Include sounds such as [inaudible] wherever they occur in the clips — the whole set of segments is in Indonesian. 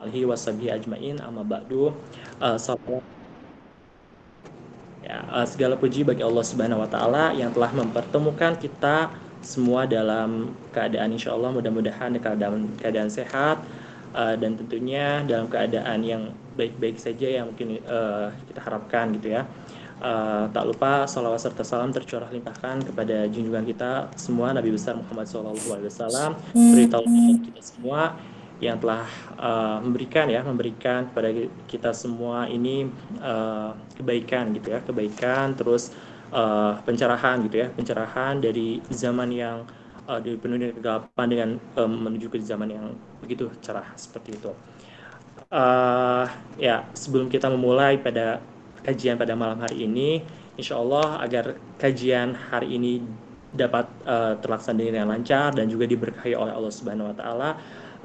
alihi washabihi ajmain amma ba'du. Uh, ya, uh, segala puji bagi Allah Subhanahu wa taala yang telah mempertemukan kita semua dalam keadaan insya Allah mudah-mudahan keadaan keadaan sehat uh, dan tentunya dalam keadaan yang baik-baik saja yang mungkin uh, kita harapkan gitu ya. Uh, tak lupa salawat serta salam tercurah limpahkan kepada junjungan kita semua Nabi besar Muhammad SAW beritahu kita semua yang telah uh, memberikan ya memberikan kepada kita semua ini uh, kebaikan gitu ya kebaikan terus uh, pencerahan gitu ya pencerahan dari zaman yang uh, dipenuhi dengan kegelapan dengan um, menuju ke zaman yang begitu cerah seperti itu. Uh, ya sebelum kita memulai pada kajian pada malam hari ini insya Allah agar kajian hari ini dapat uh, terlaksana dengan lancar dan juga diberkahi oleh Allah Subhanahu Wa Taala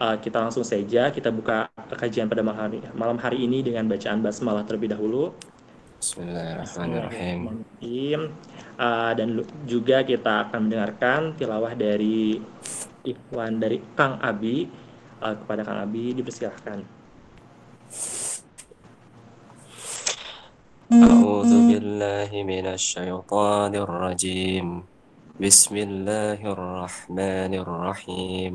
uh, kita langsung saja kita buka kajian pada malam hari, malam hari ini dengan bacaan basmalah terlebih dahulu. Bismillahirrahmanirrahim. Uh, dan juga kita akan mendengarkan tilawah dari Ikhwan dari Kang Abi uh, kepada Kang Abi dipersilahkan. أعوذ بالله من الشيطان الرجيم بسم الله الرحمن الرحيم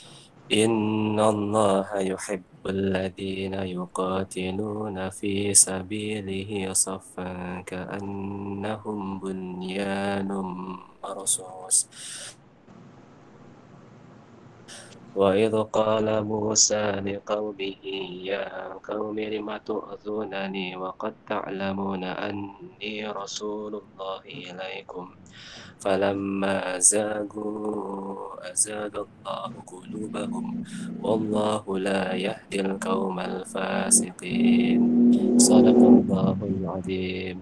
إن الله يحب الذين يقاتلون في سبيله صفا كأنهم بنيان مرصوص. وإذ قال موسى لقومه يا قوم لم تؤذونني وقد تعلمون أني رسول الله إليكم فلما زاغوا أزاغ الله قلوبهم والله لا يهدي القوم الفاسقين صدق الله العظيم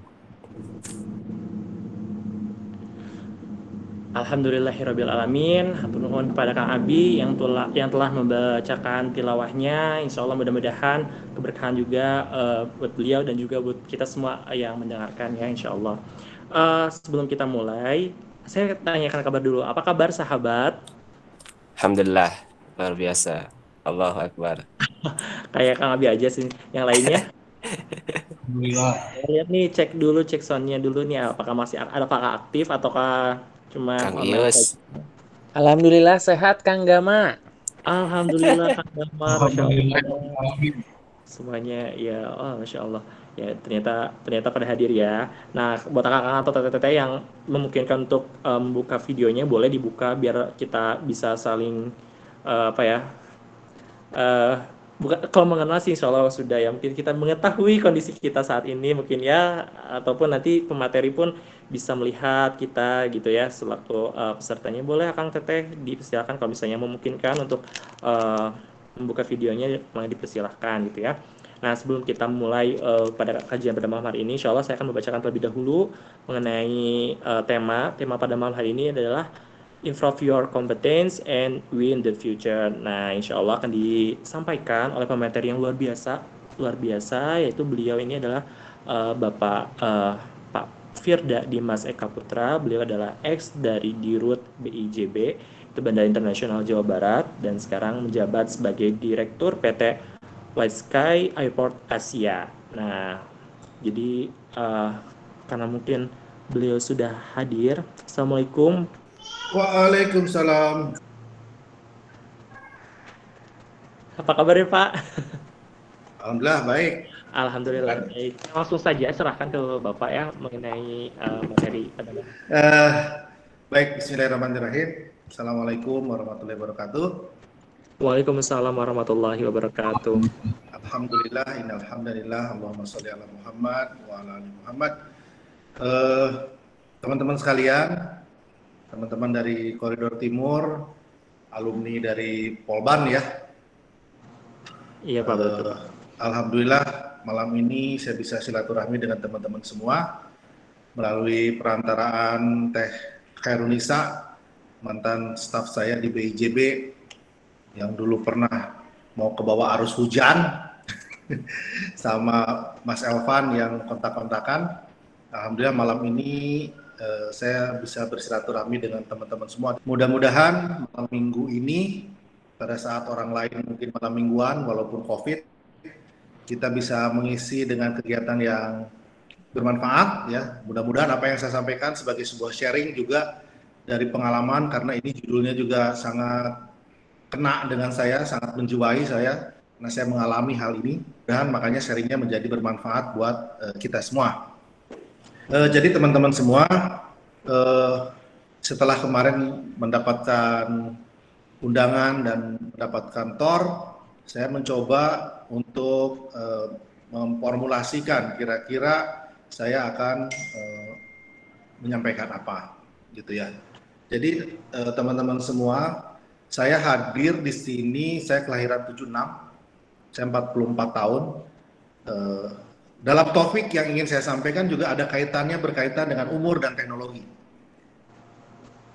Alhamdulillahirrahmanirrahim Hatur nuhun kepada Kang Abi yang telah yang telah membacakan tilawahnya. Insya Allah mudah-mudahan keberkahan juga uh, buat beliau dan juga buat kita semua yang mendengarkan ya Insya Allah. Uh, sebelum kita mulai, saya tanyakan kabar dulu. Apa kabar sahabat? Alhamdulillah luar biasa. Allahu Akbar. [laughs] Kayak Kang Abi aja sih. Yang lainnya? [laughs] Alhamdulillah. Lihat nih cek dulu cek soundnya dulu nih apakah masih ada apakah aktif ataukah Cuma Kang Ius. Alhamdulillah sehat Kang Gama. Alhamdulillah Kang Gama. [laughs] Alhamdulillah. Semuanya ya, oh masya Allah. Ya ternyata ternyata pada hadir ya. Nah buat kakak-kakak atau teteh-teteh yang memungkinkan untuk membuka um, videonya boleh dibuka biar kita bisa saling uh, apa ya uh, bukan kalau mengenal sih insya Allah sudah ya mungkin kita mengetahui kondisi kita saat ini mungkin ya ataupun nanti pemateri pun bisa melihat kita gitu ya selaku uh, pesertanya boleh akan teteh dipersilakan kalau misalnya memungkinkan untuk uh, membuka videonya mulai dipersilahkan gitu ya Nah sebelum kita mulai uh, pada kajian pada malam hari ini, insya Allah saya akan membacakan terlebih dahulu mengenai uh, tema. Tema pada malam hari ini adalah improve your competence and win the future. Nah, insya Allah akan disampaikan oleh pemateri yang luar biasa, luar biasa, yaitu beliau ini adalah uh, Bapak uh, Firda Dimas Eka Putra. Beliau adalah ex dari Dirut BIJB, itu Bandara Internasional Jawa Barat, dan sekarang menjabat sebagai Direktur PT White Sky Airport Asia. Nah, jadi uh, karena mungkin beliau sudah hadir. Assalamualaikum Waalaikumsalam. Apa kabarnya Pak? Alhamdulillah baik. Alhamdulillah baik. Langsung saja serahkan ke Bapak ya mengenai uh, materi pada uh, Baik, Bismillahirrahmanirrahim. Assalamualaikum warahmatullahi wabarakatuh. Waalaikumsalam warahmatullahi wabarakatuh. Alhamdulillah, innalhamdulillah, Allahumma sholli ala Muhammad wa ala ali Muhammad. Uh, teman-teman sekalian, teman-teman dari Koridor Timur, alumni dari Polban ya. Iya Pak uh, betul. Alhamdulillah malam ini saya bisa silaturahmi dengan teman-teman semua melalui perantaraan Teh Khairunisa, mantan staf saya di BIJB yang dulu pernah mau ke bawah arus hujan [laughs] sama Mas Elvan yang kontak-kontakan. Alhamdulillah malam ini eh, saya bisa bersilaturahmi dengan teman-teman semua. Mudah-mudahan malam minggu ini pada saat orang lain mungkin malam mingguan walaupun COVID kita bisa mengisi dengan kegiatan yang bermanfaat ya. Mudah-mudahan apa yang saya sampaikan sebagai sebuah sharing juga dari pengalaman karena ini judulnya juga sangat kena dengan saya, sangat menjiwai saya karena saya mengalami hal ini dan makanya sharingnya menjadi bermanfaat buat uh, kita semua. Uh, jadi teman-teman semua uh, setelah kemarin mendapatkan undangan dan mendapatkan tor, saya mencoba untuk uh, memformulasikan kira-kira saya akan uh, menyampaikan apa gitu ya. Jadi uh, teman-teman semua, saya hadir di sini, saya kelahiran 76, saya 44 tahun. Uh, dalam topik yang ingin saya sampaikan juga ada kaitannya berkaitan dengan umur dan teknologi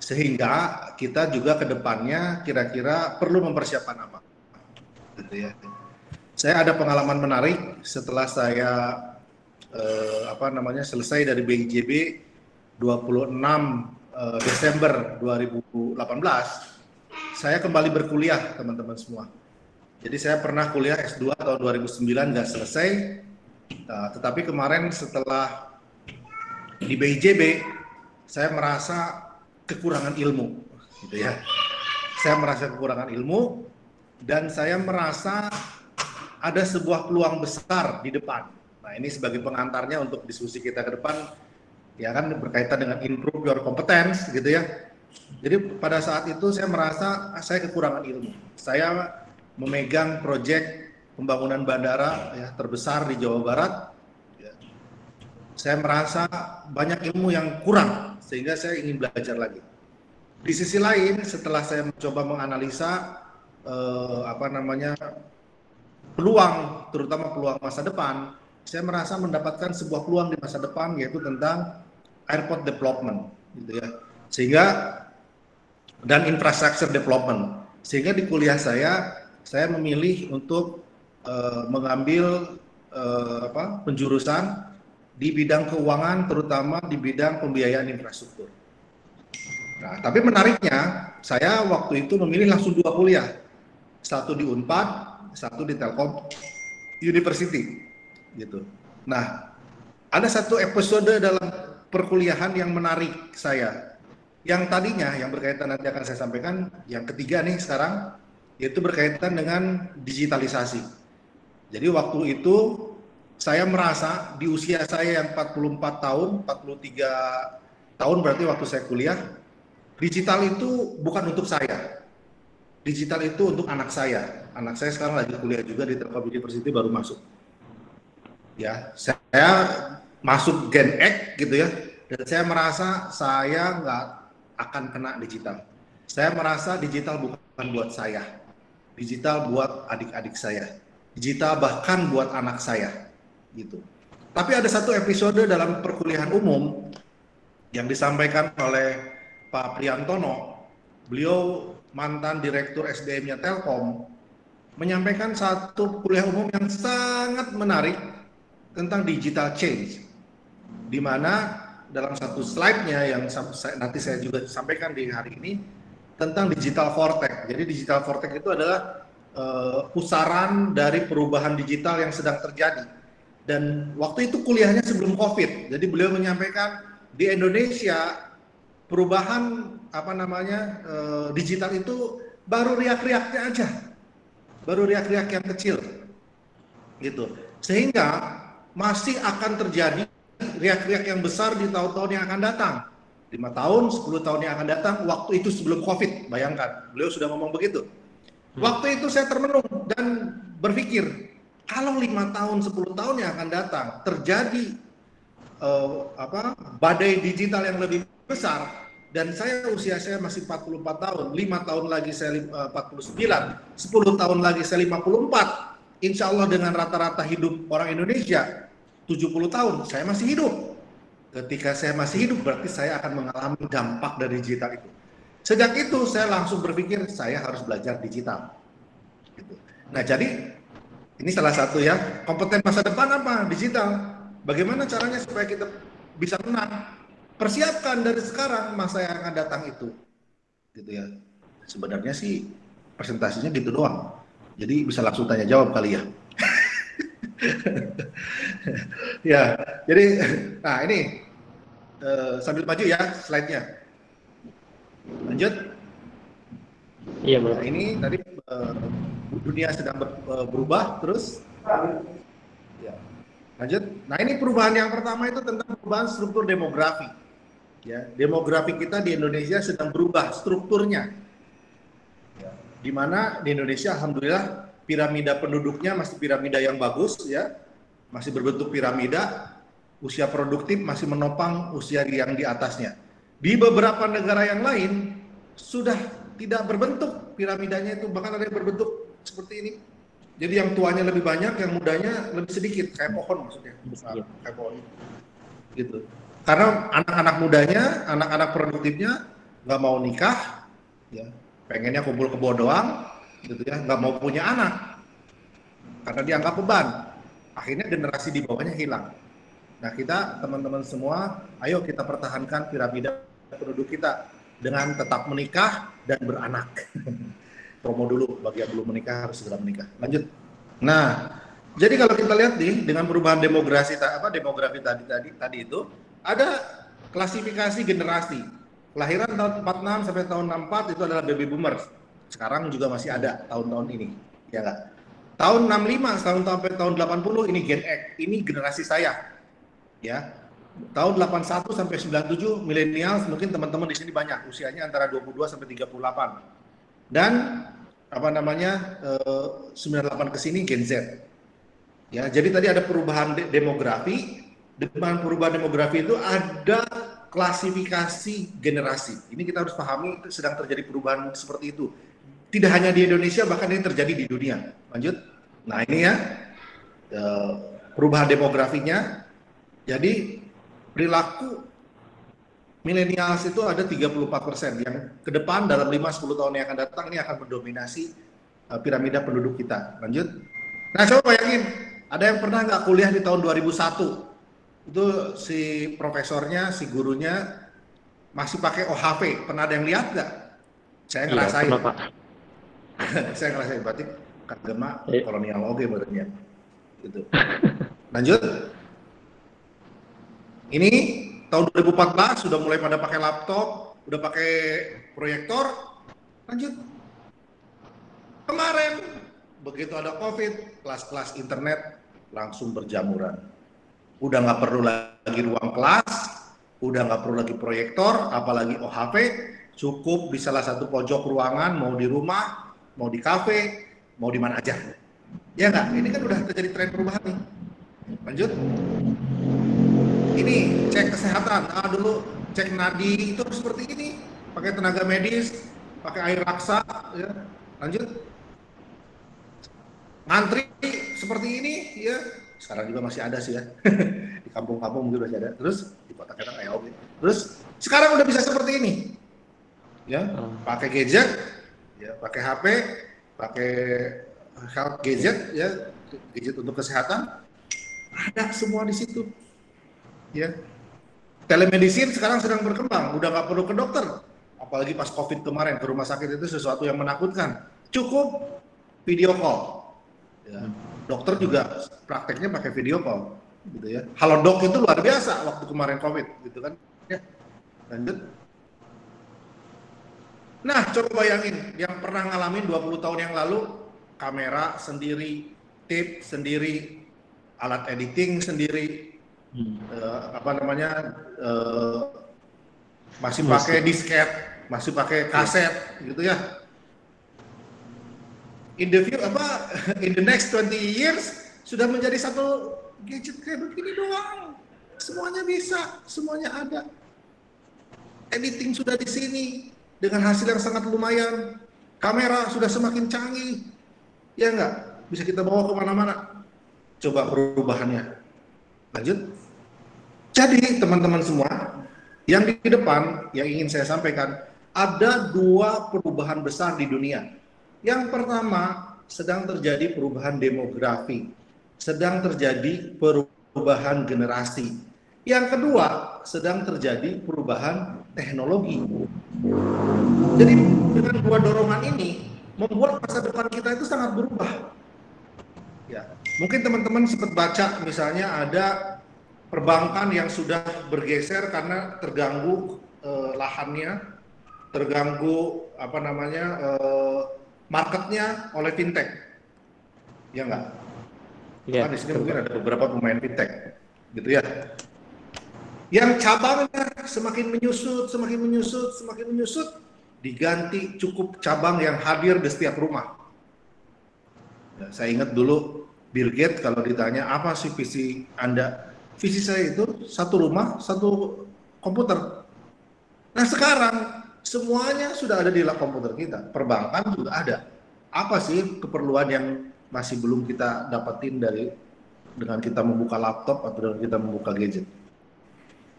sehingga kita juga ke depannya kira-kira perlu mempersiapkan apa gitu ya saya ada pengalaman menarik setelah saya eh, apa namanya selesai dari BIJB 26 eh, Desember 2018 saya kembali berkuliah teman-teman semua. Jadi saya pernah kuliah S2 tahun 2009 nggak selesai. Nah, tetapi kemarin setelah di BIJB saya merasa kekurangan ilmu gitu ya. Saya merasa kekurangan ilmu dan saya merasa ada sebuah peluang besar di depan. Nah, ini sebagai pengantarnya untuk diskusi kita ke depan ya kan berkaitan dengan improve your competence gitu ya. Jadi pada saat itu saya merasa saya kekurangan ilmu. Saya memegang proyek pembangunan bandara ya terbesar di Jawa Barat. Ya. Saya merasa banyak ilmu yang kurang sehingga saya ingin belajar lagi. Di sisi lain, setelah saya mencoba menganalisa eh, apa namanya peluang, terutama peluang masa depan, saya merasa mendapatkan sebuah peluang di masa depan yaitu tentang airport development, gitu ya. Sehingga dan infrastructure development. Sehingga di kuliah saya, saya memilih untuk eh, mengambil eh, apa, penjurusan di bidang keuangan, terutama di bidang pembiayaan infrastruktur. Nah, tapi menariknya, saya waktu itu memilih langsung dua kuliah, satu di Unpad, satu di Telkom University, gitu. Nah, ada satu episode dalam perkuliahan yang menarik saya. Yang tadinya yang berkaitan nanti akan saya sampaikan, yang ketiga nih sekarang, yaitu berkaitan dengan digitalisasi. Jadi waktu itu saya merasa di usia saya yang 44 tahun, 43 tahun berarti waktu saya kuliah, digital itu bukan untuk saya. Digital itu untuk anak saya. Anak saya sekarang lagi kuliah juga di Telkom University baru masuk. Ya, saya masuk Gen X gitu ya, dan saya merasa saya nggak akan kena digital. Saya merasa digital bukan buat saya, digital buat adik-adik saya, digital bahkan buat anak saya gitu. Tapi ada satu episode dalam perkuliahan umum yang disampaikan oleh Pak Priantono, beliau mantan direktur SDM-nya Telkom, menyampaikan satu kuliah umum yang sangat menarik tentang digital change, di mana dalam satu slide-nya yang nanti saya juga sampaikan di hari ini tentang digital vortex. Jadi digital vortex itu adalah uh, pusaran dari perubahan digital yang sedang terjadi dan waktu itu kuliahnya sebelum COVID. Jadi beliau menyampaikan di Indonesia perubahan apa namanya uh, digital itu baru riak-riaknya aja. Baru riak-riak yang kecil. Gitu. Sehingga masih akan terjadi riak-riak yang besar di tahun-tahun yang akan datang. 5 tahun, 10 tahun yang akan datang, waktu itu sebelum COVID, bayangkan. Beliau sudah ngomong begitu. Hmm. Waktu itu saya termenung dan berpikir, kalau lima tahun, 10 tahun yang akan datang terjadi uh, apa badai digital yang lebih besar dan saya usia saya masih 44 tahun, lima tahun lagi saya uh, 49, 10 tahun lagi saya 54, insya Allah dengan rata-rata hidup orang Indonesia 70 tahun, saya masih hidup. Ketika saya masih hidup, berarti saya akan mengalami dampak dari digital itu. Sejak itu saya langsung berpikir saya harus belajar digital. Gitu. Nah jadi ini salah satu ya kompeten masa depan apa digital. Bagaimana caranya supaya kita bisa menang? Persiapkan dari sekarang masa yang akan datang itu, gitu ya. Sebenarnya sih presentasinya gitu doang. Jadi bisa langsung tanya jawab kali ya. [laughs] ya, jadi nah ini uh, sambil maju ya slide-nya. Lanjut. Iya, Bro. Nah, ini tadi uh, dunia sedang ber, uh, berubah terus. Ya. Lanjut. Nah, ini perubahan yang pertama itu tentang perubahan struktur demografi. Ya, demografi kita di Indonesia sedang berubah strukturnya. Ya. Di mana di Indonesia alhamdulillah piramida penduduknya masih piramida yang bagus ya. Masih berbentuk piramida, usia produktif masih menopang usia yang di atasnya. Di beberapa negara yang lain sudah tidak berbentuk piramidanya itu bahkan ada yang berbentuk seperti ini. Jadi yang tuanya lebih banyak, yang mudanya lebih sedikit, kayak pohon maksudnya, kayak pohon. Gitu. Karena anak-anak mudanya, anak-anak produktifnya nggak mau nikah, ya, pengennya kumpul kebo doang, gitu ya, nggak mau punya anak, karena dianggap beban. Akhirnya generasi di bawahnya hilang. Nah kita teman-teman semua, ayo kita pertahankan piramida penduduk kita dengan tetap menikah dan beranak. [laughs] Promo dulu bagi yang belum menikah harus segera menikah. Lanjut. Nah, jadi kalau kita lihat nih dengan perubahan demografi apa demografi tadi tadi tadi itu ada klasifikasi generasi. Kelahiran tahun 46 sampai tahun 64 itu adalah baby boomers. Sekarang juga masih ada tahun-tahun ini, ya enggak? Tahun 65 tahun sampai tahun 80 ini Gen X, ini generasi saya ya. Tahun 81 sampai 97 milenial mungkin teman-teman di sini banyak usianya antara 22 sampai 38. Dan apa namanya eh, 98 ke sini Gen Z. Ya, jadi tadi ada perubahan de demografi. Dengan perubahan demografi itu ada klasifikasi generasi. Ini kita harus pahami sedang terjadi perubahan seperti itu. Tidak hanya di Indonesia, bahkan ini terjadi di dunia. Lanjut. Nah ini ya, eh, perubahan demografinya jadi perilaku milenial itu ada 34 persen yang ke depan dalam 5-10 tahun yang akan datang ini akan mendominasi uh, piramida penduduk kita. Lanjut. Nah coba bayangin, ada yang pernah nggak kuliah di tahun 2001? Itu si profesornya, si gurunya masih pakai OHP. Pernah ada yang lihat nggak? Saya iya, ngerasain. Iya, [laughs] saya ngerasain berarti kagema iya. kolonial oke berarti Gitu. [laughs] Lanjut. Ini tahun 2014 sudah mulai pada pakai laptop, udah pakai proyektor. Lanjut. Kemarin begitu ada COVID, kelas-kelas internet langsung berjamuran. Udah nggak perlu lagi ruang kelas, udah nggak perlu lagi proyektor, apalagi OHP, cukup di salah satu pojok ruangan, mau di rumah, mau di kafe, mau di mana aja. Ya nggak? Ini kan udah terjadi tren perubahan nih. Lanjut ini cek kesehatan ah dulu cek nadi itu seperti ini pakai tenaga medis pakai air raksa ya lanjut ngantri seperti ini ya sekarang juga masih ada sih ya. [laughs] Di kampung-kampung juga masih ada. Terus di kota kita kayak oke. Terus sekarang udah bisa seperti ini. Ya hmm. pakai gadget ya pakai HP pakai health gadget ya gadget untuk kesehatan. Ada semua di situ. Ya. Telemedicine sekarang sedang berkembang. Udah nggak perlu ke dokter. Apalagi pas covid kemarin ke rumah sakit itu sesuatu yang menakutkan. Cukup video call. Ya. Dokter juga prakteknya pakai video call gitu ya. Halo dok itu luar biasa waktu kemarin covid gitu kan. Ya lanjut. Nah coba bayangin yang pernah ngalamin 20 tahun yang lalu kamera sendiri tip sendiri alat editing sendiri uh, apa namanya uh, masih. pakai disket, masih pakai kaset gitu ya. In the view apa [laughs] in the next 20 years sudah menjadi satu gadget kayak begini doang. Semuanya bisa, semuanya ada. Editing sudah di sini dengan hasil yang sangat lumayan. Kamera sudah semakin canggih. Ya enggak? bisa kita bawa ke mana-mana. Coba perubahannya. Lanjut. Jadi teman-teman semua, yang di depan yang ingin saya sampaikan, ada dua perubahan besar di dunia. Yang pertama, sedang terjadi perubahan demografi, sedang terjadi perubahan generasi. Yang kedua, sedang terjadi perubahan teknologi. Jadi dengan dua dorongan ini membuat masa depan kita itu sangat berubah. Ya, mungkin teman-teman sempat baca misalnya ada perbankan yang sudah bergeser karena terganggu eh, lahannya, terganggu apa namanya eh, marketnya oleh fintech, ya enggak? Ya, di sini mungkin ada beberapa pemain fintech, gitu ya yang cabangnya semakin menyusut, semakin menyusut, semakin menyusut, diganti cukup cabang yang hadir di setiap rumah. Ya, saya ingat dulu Bill Gates kalau ditanya apa sih visi Anda? Visi saya itu satu rumah, satu komputer. Nah sekarang semuanya sudah ada di komputer kita. Perbankan juga ada. Apa sih keperluan yang masih belum kita dapetin dari dengan kita membuka laptop atau dengan kita membuka gadget?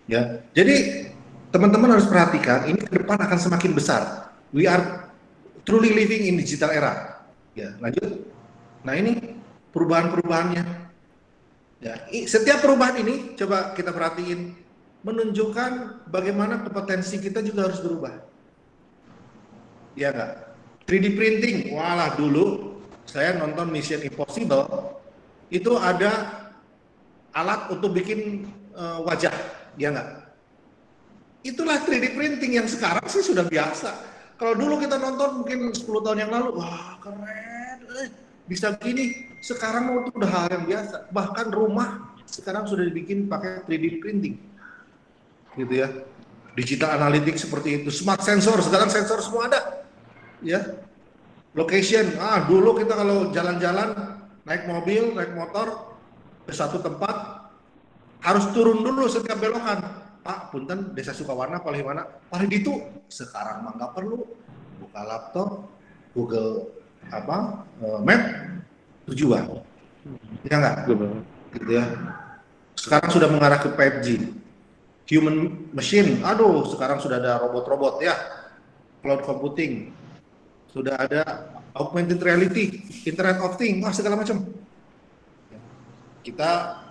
Ya, jadi teman-teman harus perhatikan ini ke depan akan semakin besar. We are truly living in digital era. Ya, lanjut. Nah ini perubahan-perubahannya. Ya, setiap perubahan ini coba kita perhatiin menunjukkan bagaimana kompetensi kita juga harus berubah. Ya enggak? 3D printing, walah dulu saya nonton Mission Impossible itu ada alat untuk bikin uh, wajah ya enggak? Itulah 3D printing yang sekarang sih sudah biasa. Kalau dulu kita nonton mungkin 10 tahun yang lalu, wah keren, eh, bisa gini. Sekarang itu udah hal yang biasa. Bahkan rumah sekarang sudah dibikin pakai 3D printing. Gitu ya. Digital analytics seperti itu. Smart sensor, sekarang sensor semua ada. Ya. Location, ah dulu kita kalau jalan-jalan naik mobil, naik motor ke satu tempat harus turun dulu setiap belokan. Pak, punten desa Sukawarna paling mana? Paling itu sekarang mah nggak perlu buka laptop, Google apa uh, Map tujuan. Ya nggak? Gitu ya. Sekarang sudah mengarah ke 5G. Human machine, aduh sekarang sudah ada robot-robot ya. Cloud computing, sudah ada augmented reality, Internet of Things, wah segala macam. Kita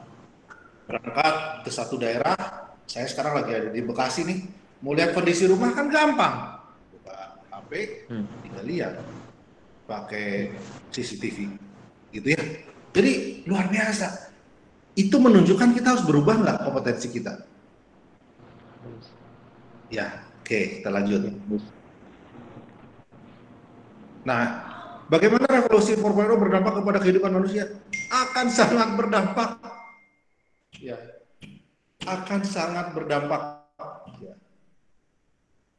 berangkat ke satu daerah, saya sekarang lagi ada di Bekasi nih, mau lihat kondisi rumah kan gampang, buka HP, hmm. tinggal lihat, pakai CCTV, gitu ya. Jadi luar biasa. Itu menunjukkan kita harus berubah nggak kompetensi kita? Ya, oke, kita lanjut. Nah, bagaimana revolusi 4.0 berdampak kepada kehidupan manusia? Akan sangat berdampak ya akan sangat berdampak ya,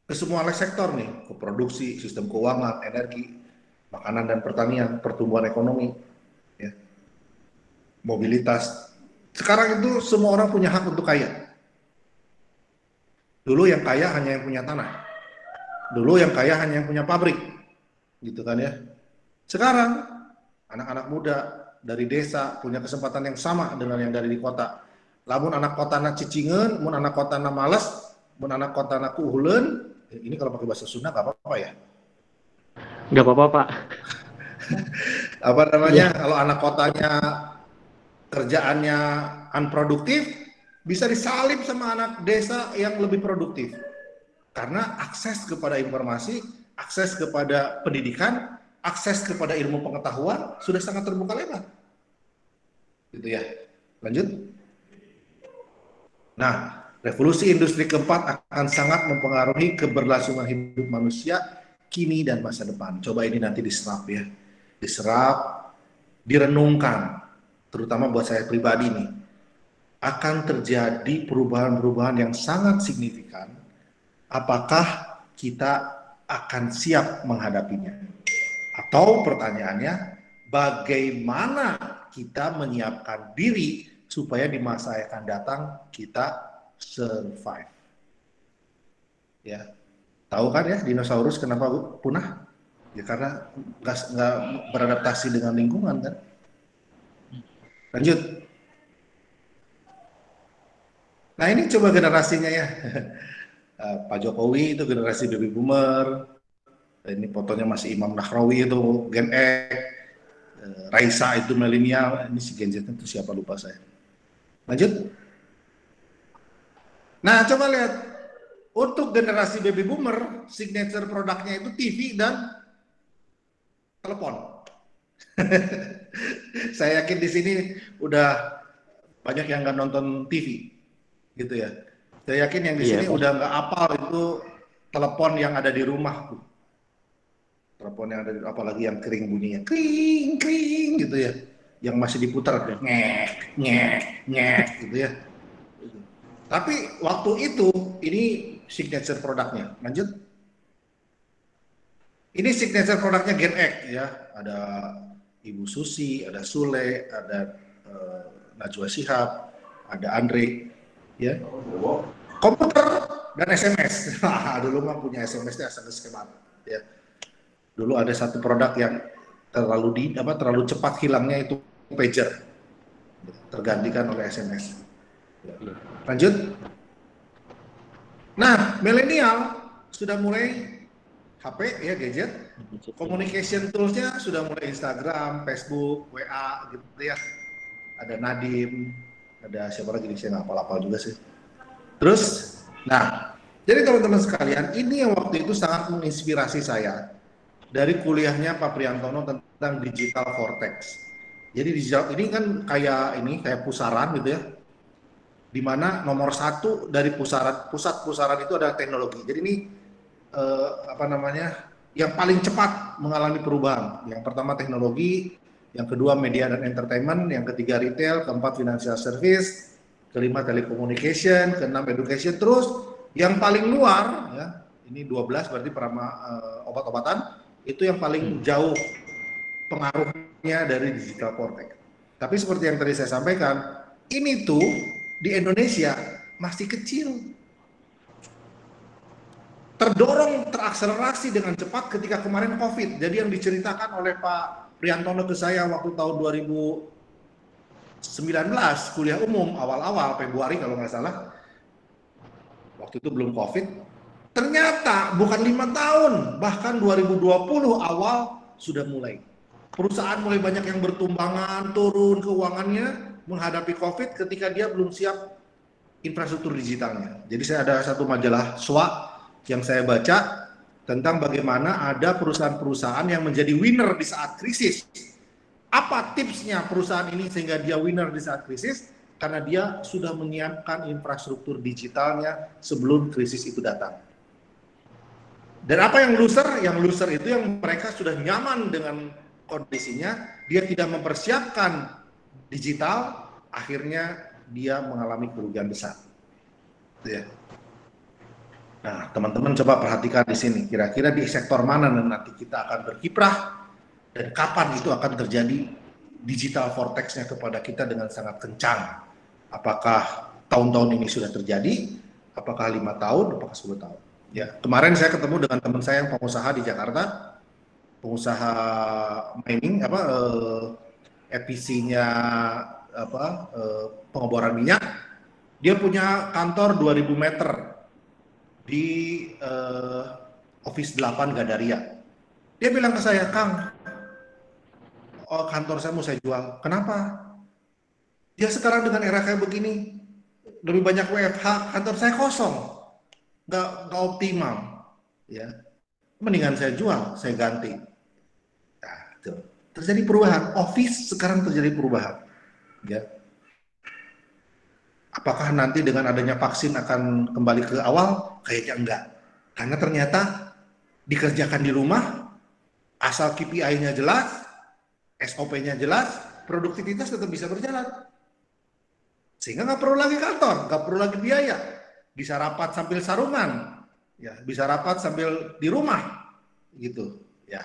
ke semua sektor nih, ke produksi, sistem keuangan, energi, makanan dan pertanian, pertumbuhan ekonomi, ya, mobilitas. Sekarang itu semua orang punya hak untuk kaya. Dulu yang kaya hanya yang punya tanah. Dulu yang kaya hanya yang punya pabrik. Gitu kan ya. Sekarang anak-anak muda dari desa punya kesempatan yang sama dengan yang dari di kota lamun anak kota na cicingan, mun anak kota na males, mun anak kota na kuhulen, ini kalau pakai bahasa Sunda nggak apa-apa ya? Nggak apa-apa Pak. [laughs] apa namanya? Ya. Kalau anak kotanya kerjaannya unproduktif, bisa disalib sama anak desa yang lebih produktif. Karena akses kepada informasi, akses kepada pendidikan, akses kepada ilmu pengetahuan sudah sangat terbuka lebar. Gitu ya. Lanjut. Nah, revolusi industri keempat akan sangat mempengaruhi keberlangsungan hidup manusia kini dan masa depan. Coba ini nanti diserap ya. Diserap, direnungkan, terutama buat saya pribadi nih. Akan terjadi perubahan-perubahan yang sangat signifikan. Apakah kita akan siap menghadapinya? Atau pertanyaannya, bagaimana kita menyiapkan diri supaya di masa yang akan datang kita survive. Ya. Tahu kan ya dinosaurus kenapa punah? Ya karena nggak beradaptasi dengan lingkungan kan. Lanjut. Nah ini coba generasinya ya. [laughs] Eh, Pak Jokowi itu generasi baby boomer. Ini fotonya masih Imam Nahrawi itu Gen X. Eh, Raisa itu milenial. Ini si Gen Z itu siapa lupa saya. Lanjut. Nah coba lihat. Untuk generasi baby boomer, signature produknya itu TV dan telepon. [laughs] saya yakin di sini udah banyak yang nggak nonton TV, gitu ya. Saya yakin yang di Iya, sini udah nggak apal itu telepon yang ada di rumah. Telepon yang ada di apalagi yang kering bunyinya, kring kring gitu ya. Yang masih diputar, ngek ngek ngek gitu ya. Tapi waktu itu ini signature produknya. Lanjut. Ini signature produknya Gen X ya. Ada Ibu Susi, ada Sule, ada eh, Najwa Shihab, ada Andre, ya. Komputer dan SMS. [laughs] Dulu mah punya SMS nya SMS skema, ya. Dulu ada satu produk yang terlalu di apa terlalu cepat hilangnya itu pager. Tergantikan oleh SMS. Ya. Lanjut. Nah, milenial sudah mulai HP ya gadget communication tools-nya sudah mulai Instagram, Facebook, WA gitu ya. Ada Nadim, ada siapa lagi saya nggak hafal-hafal juga sih. Terus, nah, jadi teman-teman sekalian, ini yang waktu itu sangat menginspirasi saya dari kuliahnya Pak Priantono tentang digital vortex. Jadi digital ini kan kayak ini kayak pusaran gitu ya, di mana nomor satu dari pusaran pusat pusaran itu adalah teknologi. Jadi ini eh, apa namanya yang paling cepat mengalami perubahan. Yang pertama teknologi, yang kedua media dan entertainment, yang ketiga retail, keempat financial service, kelima telecommunication, keenam education, terus yang paling luar ya, ini 12 berarti perama eh, obat-obatan itu yang paling jauh pengaruhnya dari digital vortex. Tapi seperti yang tadi saya sampaikan, ini tuh di Indonesia masih kecil terdorong terakselerasi dengan cepat ketika kemarin COVID. Jadi yang diceritakan oleh Pak Priantono ke saya waktu tahun 2019 kuliah umum awal-awal Februari kalau nggak salah, waktu itu belum COVID. Ternyata bukan lima tahun, bahkan 2020 awal sudah mulai. Perusahaan mulai banyak yang bertumbangan, turun keuangannya menghadapi COVID ketika dia belum siap infrastruktur digitalnya. Jadi saya ada satu majalah SWA yang saya baca tentang bagaimana ada perusahaan-perusahaan yang menjadi winner di saat krisis. Apa tipsnya perusahaan ini sehingga dia winner di saat krisis? Karena dia sudah menyiapkan infrastruktur digitalnya sebelum krisis itu datang. Dan apa yang loser? Yang loser itu yang mereka sudah nyaman dengan kondisinya, dia tidak mempersiapkan digital, akhirnya dia mengalami kerugian besar. Itu ya. Nah, teman-teman coba perhatikan di sini, kira-kira di sektor mana nanti kita akan berkiprah dan kapan itu akan terjadi digital vortex-nya kepada kita dengan sangat kencang. Apakah tahun-tahun ini sudah terjadi? Apakah lima tahun? Apakah 10 tahun? Ya, kemarin saya ketemu dengan teman saya yang pengusaha di Jakarta, pengusaha mining apa eh, EPC-nya apa eh, pengeboran minyak. Dia punya kantor 2000 meter di eh, Office 8 Gadaria. Dia bilang ke saya, Kang, oh, kantor saya mau saya jual. Kenapa? Ya sekarang dengan era kayak begini, lebih banyak WFH, kantor saya kosong, nggak nggak optimal, ya. Mendingan saya jual, saya ganti. Nah, itu. Terjadi perubahan. Office sekarang terjadi perubahan, ya. Apakah nanti dengan adanya vaksin akan kembali ke awal? Kayaknya enggak. Karena ternyata dikerjakan di rumah, asal KPI-nya jelas, SOP-nya jelas, produktivitas tetap bisa berjalan. Sehingga nggak perlu lagi kantor, nggak perlu lagi biaya. Bisa rapat sambil sarungan, ya, bisa rapat sambil di rumah, gitu. Ya,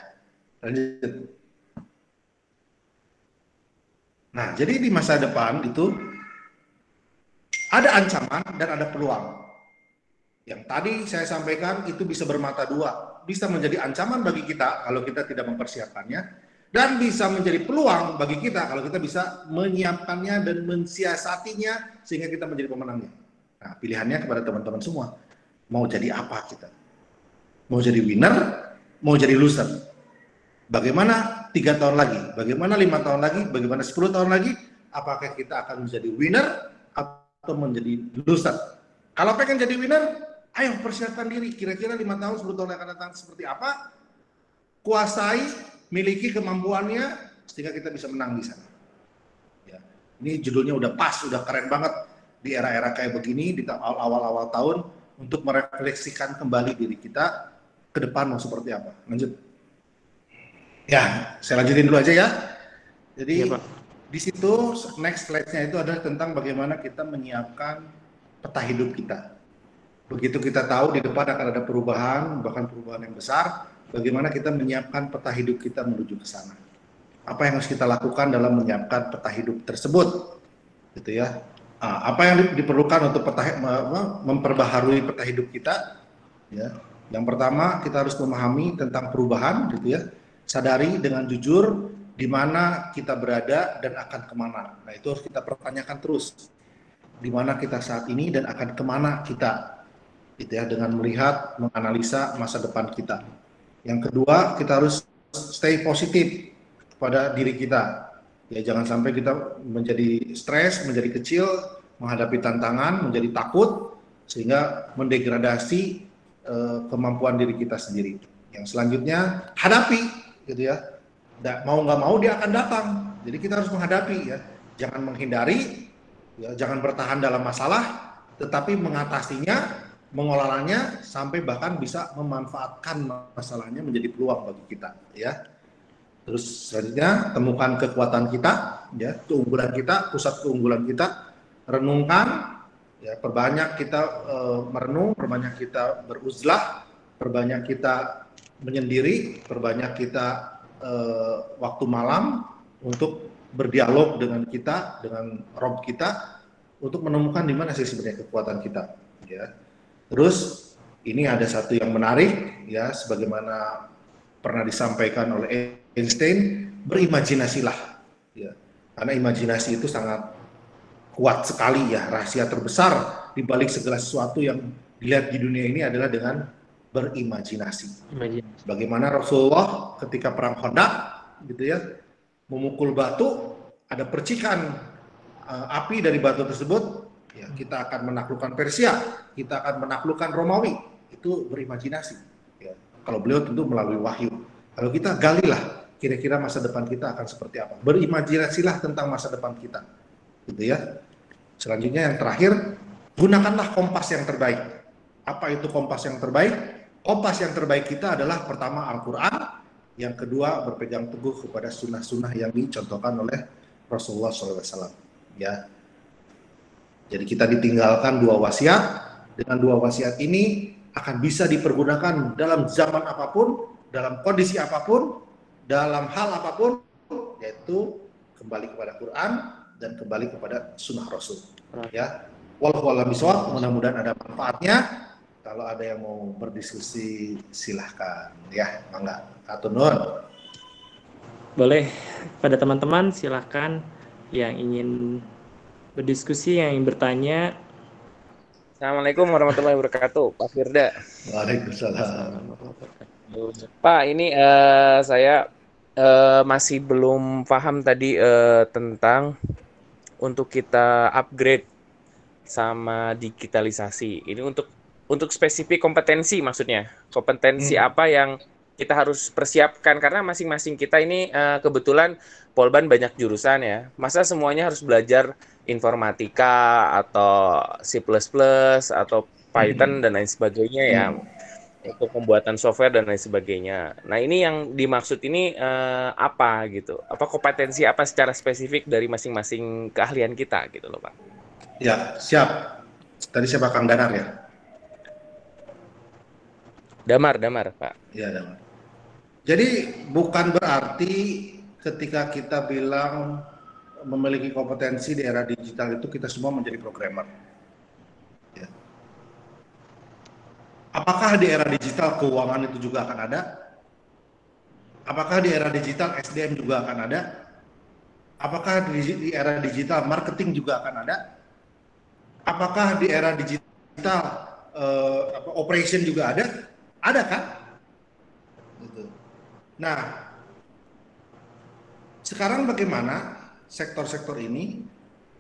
lanjut. Nah, jadi di masa depan itu ada ancaman dan ada peluang. Yang tadi saya sampaikan itu bisa bermata dua, bisa menjadi ancaman bagi kita kalau kita tidak mempersiapkannya, dan bisa menjadi peluang bagi kita kalau kita bisa menyiapkannya dan mensiasatinya sehingga kita menjadi pemenangnya. Nah, pilihannya kepada teman-teman semua. Mau jadi apa kita? Mau jadi winner? Mau jadi loser? Bagaimana tiga tahun lagi? Bagaimana lima tahun lagi? Bagaimana sepuluh tahun lagi? Apakah kita akan menjadi winner atau menjadi loser? Kalau pengen jadi winner, ayo persiapkan diri. Kira-kira lima tahun, sepuluh tahun yang akan datang seperti apa? Kuasai, miliki kemampuannya, sehingga kita bisa menang di sana. Ya. Ini judulnya udah pas, udah keren banget di era-era kayak begini, di awal-awal tahun, untuk merefleksikan kembali diri kita ke depan mau seperti apa. Lanjut. Ya, saya lanjutin dulu aja ya. Jadi ya, Pak. di situ next slide-nya itu adalah tentang bagaimana kita menyiapkan peta hidup kita. Begitu kita tahu di depan akan ada perubahan, bahkan perubahan yang besar, bagaimana kita menyiapkan peta hidup kita menuju ke sana. Apa yang harus kita lakukan dalam menyiapkan peta hidup tersebut, gitu ya. Nah, apa yang diperlukan untuk peta, memperbaharui peta hidup kita? Ya, yang pertama kita harus memahami tentang perubahan, gitu ya. Sadari dengan jujur di mana kita berada dan akan ke mana. Nah itu harus kita pertanyakan terus di mana kita saat ini dan akan ke mana kita gitu ya dengan melihat menganalisa masa depan kita yang kedua kita harus stay positif pada diri kita. Ya jangan sampai kita menjadi stres menjadi kecil menghadapi tantangan menjadi takut sehingga mendegradasi uh, kemampuan diri kita sendiri. Yang selanjutnya hadapi gitu ya. Mau nggak mau dia akan datang. Jadi kita harus menghadapi ya. Jangan menghindari Ya, jangan bertahan dalam masalah, tetapi mengatasinya, mengolahnya sampai bahkan bisa memanfaatkan masalahnya menjadi peluang bagi kita. Ya. Terus selanjutnya temukan kekuatan kita, ya, keunggulan kita, pusat keunggulan kita, renungkan, ya, perbanyak kita e, merenung, perbanyak kita beruzlah, perbanyak kita menyendiri, perbanyak kita e, waktu malam untuk berdialog dengan kita, dengan Rob kita, untuk menemukan di mana sih sebenarnya kekuatan kita. Ya. Terus ini ada satu yang menarik, ya, sebagaimana pernah disampaikan oleh Einstein, berimajinasilah. Ya. Karena imajinasi itu sangat kuat sekali ya, rahasia terbesar di balik segala sesuatu yang dilihat di dunia ini adalah dengan berimajinasi. Imajinasi. Bagaimana Rasulullah ketika perang Khandaq gitu ya, memukul batu, ada percikan uh, api dari batu tersebut, ya kita akan menaklukkan Persia, kita akan menaklukkan Romawi. Itu berimajinasi. Ya. Kalau beliau tentu melalui wahyu. Kalau kita galilah kira-kira masa depan kita akan seperti apa. Berimajinasilah tentang masa depan kita. Gitu ya. Selanjutnya yang terakhir, gunakanlah kompas yang terbaik. Apa itu kompas yang terbaik? Kompas yang terbaik kita adalah pertama Al-Quran, yang kedua berpegang teguh kepada sunnah-sunnah yang dicontohkan oleh Rasulullah SAW. Ya, jadi kita ditinggalkan dua wasiat. Dengan dua wasiat ini akan bisa dipergunakan dalam zaman apa pun, dalam kondisi apa pun, dalam hal apa pun, yaitu kembali kepada Quran dan kembali kepada sunnah Rasul. Ya, walau mudah-mudahan ada manfaatnya. Kalau ada yang mau berdiskusi silahkan ya, mangga. Atunun. Boleh pada teman-teman silahkan yang ingin berdiskusi, yang ingin bertanya. Assalamualaikum warahmatullahi wabarakatuh, Pak Firda. Waalaikumsalam. Pak, ini uh, saya uh, masih belum paham tadi uh, tentang untuk kita upgrade sama digitalisasi. Ini untuk untuk spesifik kompetensi maksudnya kompetensi hmm. apa yang kita harus persiapkan karena masing-masing kita ini uh, kebetulan Polban banyak jurusan ya masa semuanya harus belajar informatika atau C++ atau Python hmm. dan lain sebagainya ya hmm. untuk pembuatan software dan lain sebagainya nah ini yang dimaksud ini uh, apa gitu apa kompetensi apa secara spesifik dari masing-masing keahlian kita gitu loh Pak ya siap tadi siapa Kang Danar ya Damar, Damar, Pak. Iya, Damar. Jadi bukan berarti ketika kita bilang memiliki kompetensi di era digital itu kita semua menjadi programmer. Ya. Apakah di era digital keuangan itu juga akan ada? Apakah di era digital SDM juga akan ada? Apakah di, era digital marketing juga akan ada? Apakah di era digital uh, operation juga ada? Ada kan? Gitu. Nah, sekarang bagaimana sektor-sektor ini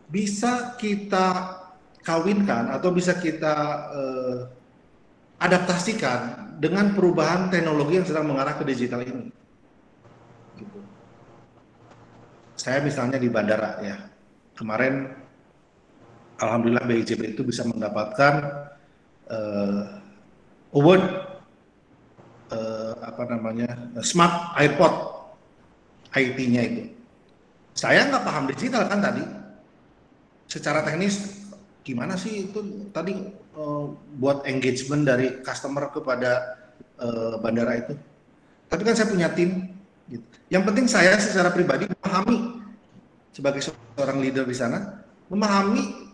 bisa kita kawinkan atau bisa kita uh, adaptasikan dengan perubahan teknologi yang sedang mengarah ke digital ini. Gitu. Saya misalnya di bandara ya, kemarin alhamdulillah BIJB itu bisa mendapatkan uh, award uh, apa namanya smart airport IT-nya itu. Saya nggak paham digital kan tadi. Secara teknis gimana sih itu tadi uh, buat engagement dari customer kepada uh, bandara itu. Tapi kan saya punya tim. Gitu. Yang penting saya secara pribadi memahami sebagai seorang leader di sana, memahami.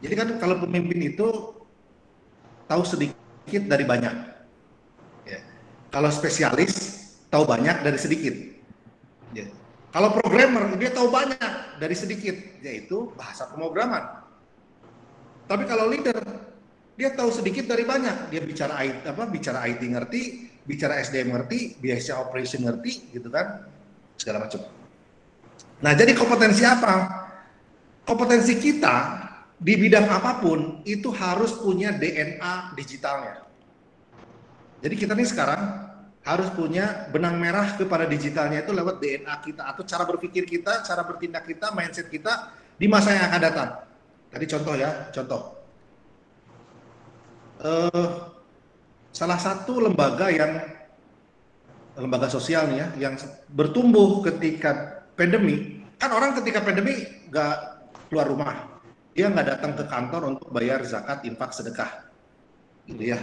Jadi kan kalau pemimpin itu tahu sedikit dari banyak. Kalau spesialis tahu banyak dari sedikit. Ya. Kalau programmer dia tahu banyak dari sedikit, yaitu bahasa pemrograman tapi kalau leader, dia tahu sedikit dari banyak. Dia bicara IT, apa, bicara IT ngerti, bicara SDM ngerti, biasa operation ngerti, gitu kan, segala macam. Nah, jadi kompetensi apa? Kompetensi kita di bidang apa pun itu harus punya DNA digitalnya. Jadi kita nih sekarang harus punya benang merah kepada digitalnya itu lewat DNA kita atau cara berpikir kita, cara bertindak kita, mindset kita di masa yang akan datang. Tadi contoh ya, contoh. Uh, salah satu lembaga yang lembaga sosial nih ya, yang bertumbuh ketika pandemi, kan orang ketika pandemi nggak keluar rumah, dia nggak datang ke kantor untuk bayar zakat, infak, sedekah, gitu ya.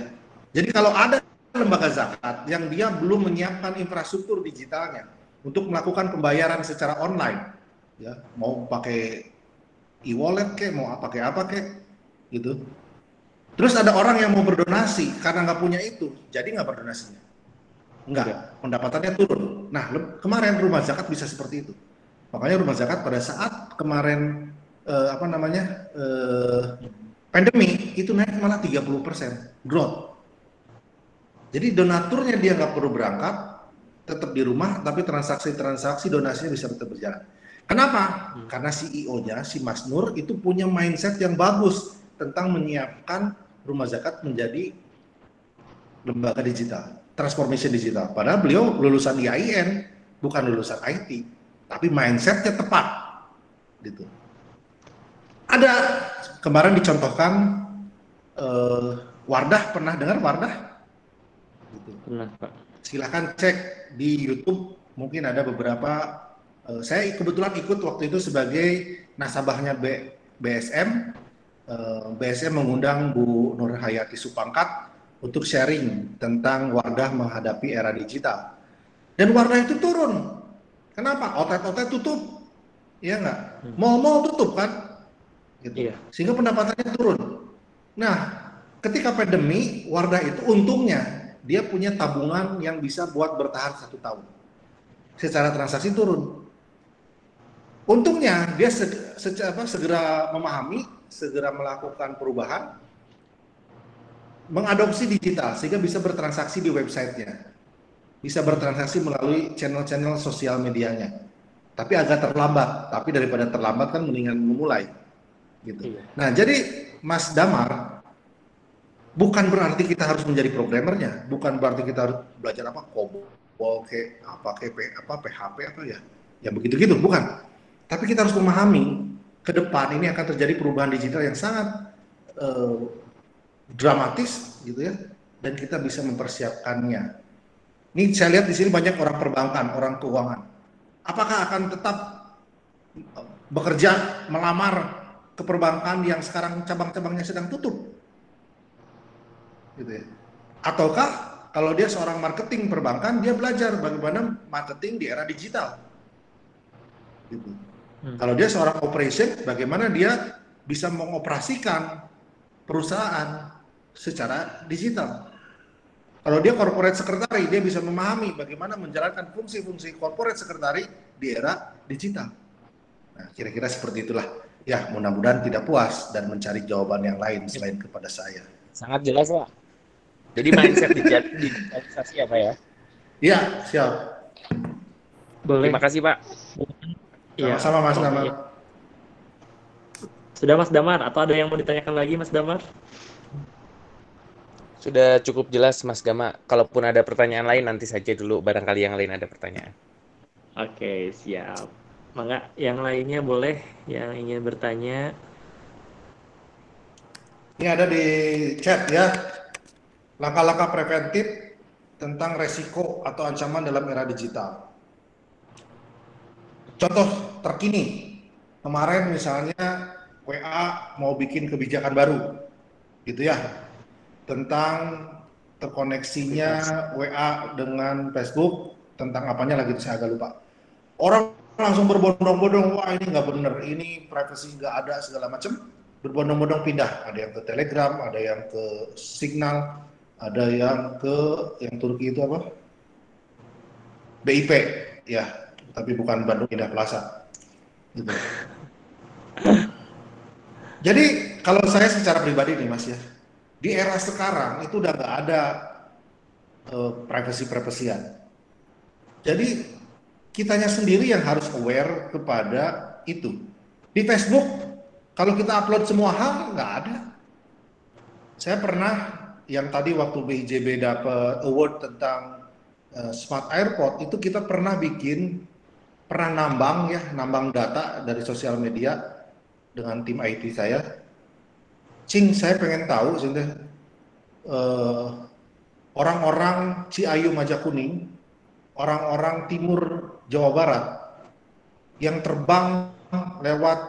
Jadi kalau ada lembaga zakat yang dia belum menyiapkan infrastruktur digitalnya untuk melakukan pembayaran secara online, ya mau pakai e-wallet kek, mau apa kayak apa kek, gitu. Terus ada orang yang mau berdonasi karena nggak punya itu, jadi nggak berdonasinya. Enggak, ya. pendapatannya turun. Nah, kemarin rumah zakat bisa seperti itu. Makanya rumah zakat pada saat kemarin eh, apa namanya eh, pandemi itu naik malah 30% growth. Jadi donaturnya dia nggak perlu berangkat, tetap di rumah, tapi transaksi-transaksi donasinya bisa tetap berjalan. Kenapa? Hmm. Karena CEO-nya si Mas Nur itu punya mindset yang bagus tentang menyiapkan rumah zakat menjadi lembaga digital, transformation digital. Padahal beliau lulusan IAIN, bukan lulusan IT, tapi mindsetnya tepat, gitu. Ada kemarin dicontohkan uh, Wardah pernah dengar Wardah? Gitu. Pernah Pak. Silahkan cek di YouTube, mungkin ada beberapa Uh, saya kebetulan ikut waktu itu sebagai nasabahnya B, BSM. Uh, eh, BSM mengundang Bu Nur Hayati Supangkat untuk sharing tentang Wardah menghadapi era digital. Dan Wardah itu turun. Kenapa? Outlet-outlet tutup. Iya nggak? Hmm. Mall-mall tutup kan? Gitu. Iya. Sehingga pendapatannya turun. Nah, ketika pandemi, Wardah itu untungnya dia punya tabungan yang bisa buat bertahan satu tahun. Secara transaksi turun. Untungnya dia segera, segera, segera memahami, segera melakukan perubahan, mengadopsi digital sehingga bisa bertransaksi di websitenya, bisa bertransaksi melalui channel-channel sosial medianya. Tapi agak terlambat, tapi daripada terlambat kan mendingan memulai. Gitu. Iya. Nah, jadi Mas Damar bukan berarti kita harus menjadi programmernya, bukan berarti kita harus belajar apa COBOL, kayak apa kayak apa PHP apa ya, ya begitu-gitu, bukan tapi kita harus memahami ke depan ini akan terjadi perubahan digital yang sangat uh, dramatis gitu ya dan kita bisa mempersiapkannya. Ini saya lihat di sini banyak orang perbankan, orang keuangan. Apakah akan tetap bekerja melamar ke perbankan yang sekarang cabang-cabangnya sedang tutup? Gitu ya. Ataukah kalau dia seorang marketing perbankan, dia belajar bagaimana marketing di era digital. Gitu. Hmm. Kalau dia seorang operation, bagaimana dia bisa mengoperasikan perusahaan secara digital. Kalau dia corporate secretary, dia bisa memahami bagaimana menjalankan fungsi-fungsi corporate secretary di era digital. Nah, kira-kira seperti itulah. Ya, mudah-mudahan tidak puas dan mencari jawaban yang lain selain kepada saya. Sangat jelas, Pak. Jadi mindset digitalisasi ya, Pak ya? Iya, siap. Boleh. Terima kasih, Pak. Iya. Sama-sama Mas Oh, Damar. iya. Sudah Mas Damar atau ada yang mau ditanyakan lagi Mas Damar? Sudah cukup jelas, Mas Gama. Kalaupun ada pertanyaan lain, nanti saja dulu. Barangkali yang lain ada pertanyaan. Oke, siap. Mangga yang lainnya boleh yang ingin bertanya. Ini ada di chat ya. Langkah-langkah preventif tentang resiko atau ancaman dalam era digital. Contoh terkini, kemarin misalnya WA mau bikin kebijakan baru, gitu ya, tentang terkoneksinya WA dengan Facebook, tentang apanya lagi saya agak lupa. Orang langsung berbondong-bondong, wah ini nggak bener, ini privacy nggak ada segala macam, berbondong-bondong pindah. Ada yang ke Telegram, ada yang ke Signal, ada yang ke yang Turki itu apa? BIP, ya, tapi bukan Bandung Indah Plaza. Gitu. [laughs] Jadi kalau saya secara pribadi nih Mas ya, di era sekarang itu udah nggak ada uh, privacy-privacyan. Jadi kitanya sendiri yang harus aware kepada itu. Di Facebook, kalau kita upload semua hal, nggak ada. Saya pernah yang tadi waktu BIJB dapat award tentang uh, smart airport, itu kita pernah bikin, pernah nambang ya, nambang data dari sosial media dengan tim IT saya. Cing, saya pengen tahu, sebenarnya uh, orang-orang Ciayu Majakuning, orang-orang timur Jawa Barat yang terbang lewat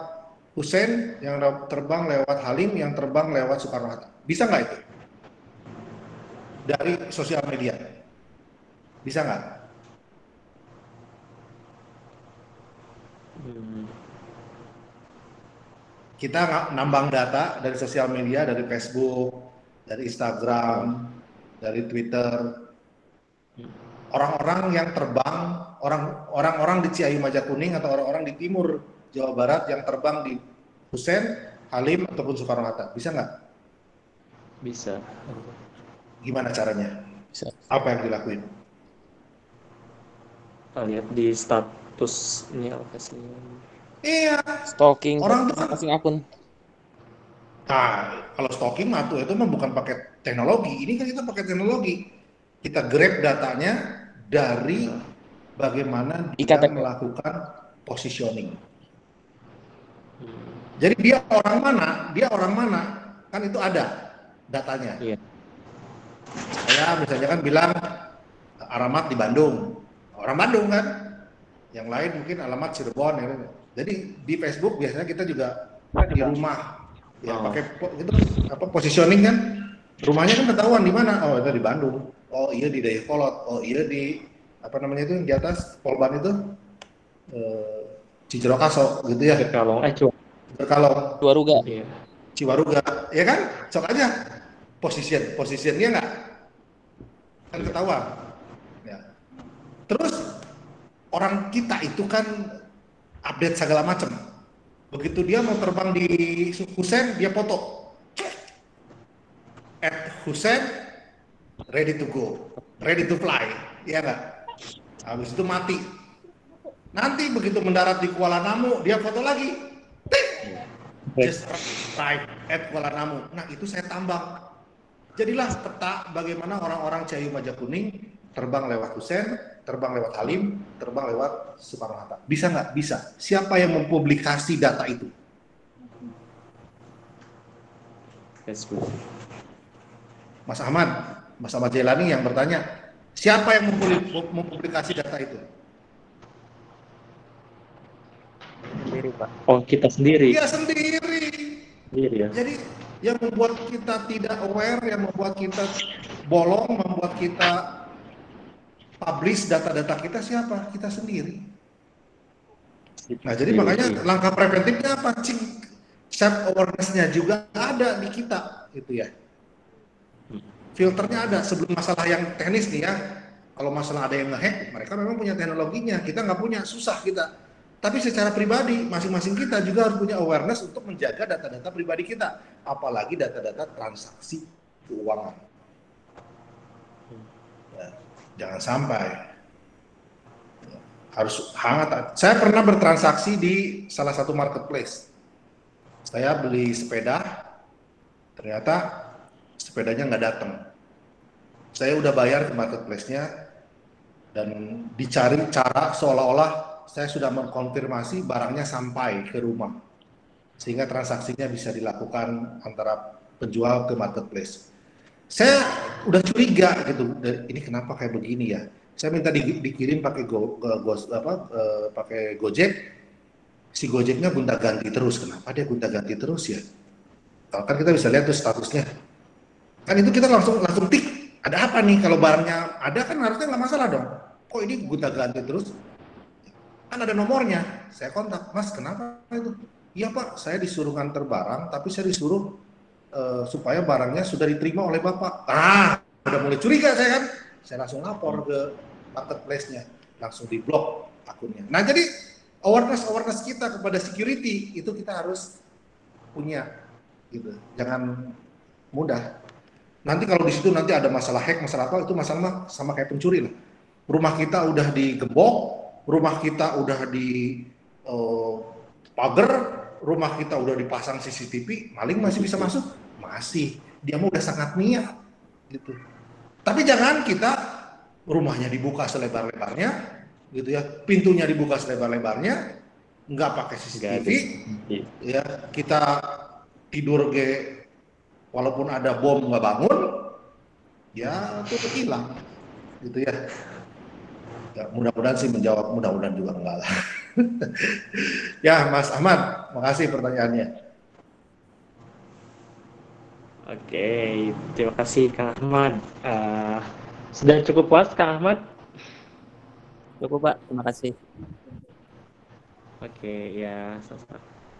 Hussein, yang terbang lewat Halim, yang terbang lewat Soekarno Hatta. Bisa nggak itu? Dari sosial media. Bisa nggak? Hmm. Kita nambang data dari sosial media, dari Facebook, dari Instagram, dari Twitter. Orang-orang yang terbang, orang orang-orang di Ciayu Majakuning atau orang-orang di timur Jawa Barat yang terbang di Hussein, Halim ataupun Soekarno Hatta, bisa nggak? Bisa. Gimana caranya? Bisa. Apa yang dilakuin? Kita lihat di status ini alokasinya. Iya. Stalking Orang tuh- masing akun. Nah, kalau stalking mah tuh itu mah bukan pakai teknologi. Ini kan kita pakai teknologi. Kita grab datanya dari bagaimana dia IKTP. melakukan positioning. Hmm. Jadi dia orang mana, dia orang mana, kan itu ada datanya. Iya. Saya misalnya kan bilang alamat di Bandung, orang Bandung kan. Yang lain mungkin alamat Cirebon. Ya. kan. Jadi di Facebook biasanya kita juga di rumah, ya Oh. pakai po- itu apa positioning kan. Rumahnya kan ketahuan di mana. Oh itu di Bandung. Oh iya di Dayakolot. Oh iya di apa namanya itu yang di atas Polban itu eh, Cijerokaso gitu ya. Kalau eh. Berkalong Dua ruga. Iya. Ciwaruga, ya kan? Cok aja. Position, positionnya nggak? Kan ketahuan. Ya. Terus orang kita itu kan update segala macam. Begitu dia mau terbang di Husen, dia foto. At Husen, ready to go, ready to fly, ya nggak? Habis itu mati. Nanti begitu mendarat di Kuala Namu, dia foto lagi. Tik, just right at Kuala Namu. Nah itu saya tambang. Jadilah peta bagaimana orang-orang Cahayu Majakuning terbang lewat Husen, terbang lewat Halim, terbang lewat Soekarno Hatta. Bisa nggak? Bisa. Siapa yang mempublikasi data itu? Facebook. Mas Ahmad, Mas Ahmad Jailani yang bertanya, siapa yang mempubli- mempublikasi data itu? Sendiri, Pak. Oh, kita sendiri. Dia sendiri. Sendiri ya. Jadi yang membuat kita tidak aware, yang membuat kita bolong, membuat kita publish data-data kita siapa? Kita sendiri. Nah, jadi Sendiri. makanya langkah preventifnya apa? Cing, self awareness-nya juga ada di kita, gitu ya. Filternya ada sebelum masalah yang teknis nih ya. Kalau masalah ada yang ngehack, mereka memang punya teknologinya. Kita nggak punya, susah kita. Tapi secara pribadi, masing-masing kita juga harus punya awareness untuk menjaga data-data pribadi kita. Apalagi data-data transaksi keuangan. Ya, jangan sampai harus hangat. Saya pernah bertransaksi di salah satu marketplace. Saya beli sepeda, ternyata sepedanya nggak datang. Saya udah bayar ke marketplace-nya dan dicari cara seolah-olah saya sudah mengkonfirmasi barangnya sampai ke rumah. Sehingga transaksinya bisa dilakukan antara penjual ke marketplace. Saya udah curiga gitu, ini kenapa kayak begini ya? Saya minta di, dikirim pakai go, go, go apa uh, pakai Gojek. Si Gojeknya gonta-ganti terus. Kenapa dia gonta-ganti terus ya? Kan kita bisa lihat tuh statusnya kan itu kita langsung langsung tik ada apa nih kalau barangnya ada kan harusnya nggak masalah dong kok ini gonta ganti terus kan ada nomornya. Saya kontak mas kenapa itu? Iya pak saya disuruh nganter barang tapi saya disuruh uh, supaya barangnya sudah diterima oleh bapak. Ah udah mulai curiga saya kan. Saya langsung lapor ke marketplace-nya. Langsung di blok akunnya. Nah jadi awareness awareness kita kepada security itu kita harus punya gitu. Jangan mudah. Nanti kalau di situ nanti ada masalah hack, masalah apa, itu masalah sama kayak pencuri lah. Rumah kita udah digembok, rumah kita udah di uh, pagar, rumah kita udah dipasang CCTV, maling masih bisa masuk? Masih. Dia mau udah sangat niat gitu. Tapi jangan kita rumahnya dibuka selebar-lebarnya, gitu ya, pintunya dibuka selebar-lebarnya, nggak pakai CCTV, ya kita tidur ge walaupun ada bom nggak bangun, ya itu hilang, gitu ya. Ya mudah-mudahan sih menjawab, mudah-mudahan juga enggak lah. [laughs] ya, Mas Ahmad, makasih pertanyaannya. Oke, terima kasih Kang Ahmad. Uh, sudah cukup puas Kang Ahmad? Cukup Pak, terima kasih. Oke, ya.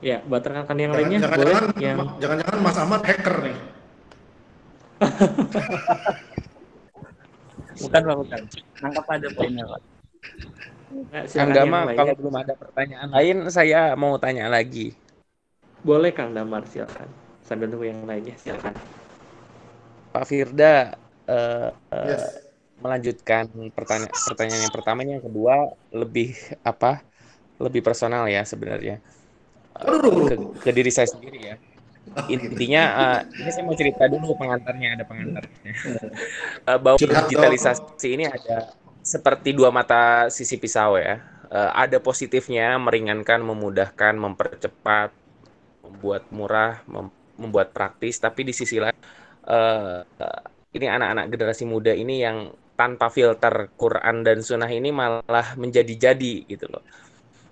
Ya, buat rekan yang jangan, lainnya jangan, boleh jangan, yang jangan-jangan Mas Ahmad hacker nih. [laughs] bukan Pak, bukan. Nangkap ada poinnya Pak. Nah, Kang Dama, kalau belum ada pertanyaan lain, saya mau tanya lagi. Boleh Kang Damar, silakan. Sambil nunggu yang lainnya, silakan. Pak Firda, uh, yes. melanjutkan pertanyaan pertanyaan yang pertama, yang kedua lebih apa? Lebih personal ya sebenarnya ke, ke diri saya sendiri ya. Intinya uh, ini saya mau cerita dulu pengantarnya ada pengantarnya. uh, bahwa digitalisasi ini ada seperti dua mata sisi pisau ya. Uh, ada positifnya meringankan, memudahkan, mempercepat, membuat murah, mem membuat praktis. Tapi di sisi lain uh, ini anak-anak generasi muda ini yang tanpa filter Quran dan Sunnah ini malah menjadi-jadi gitu loh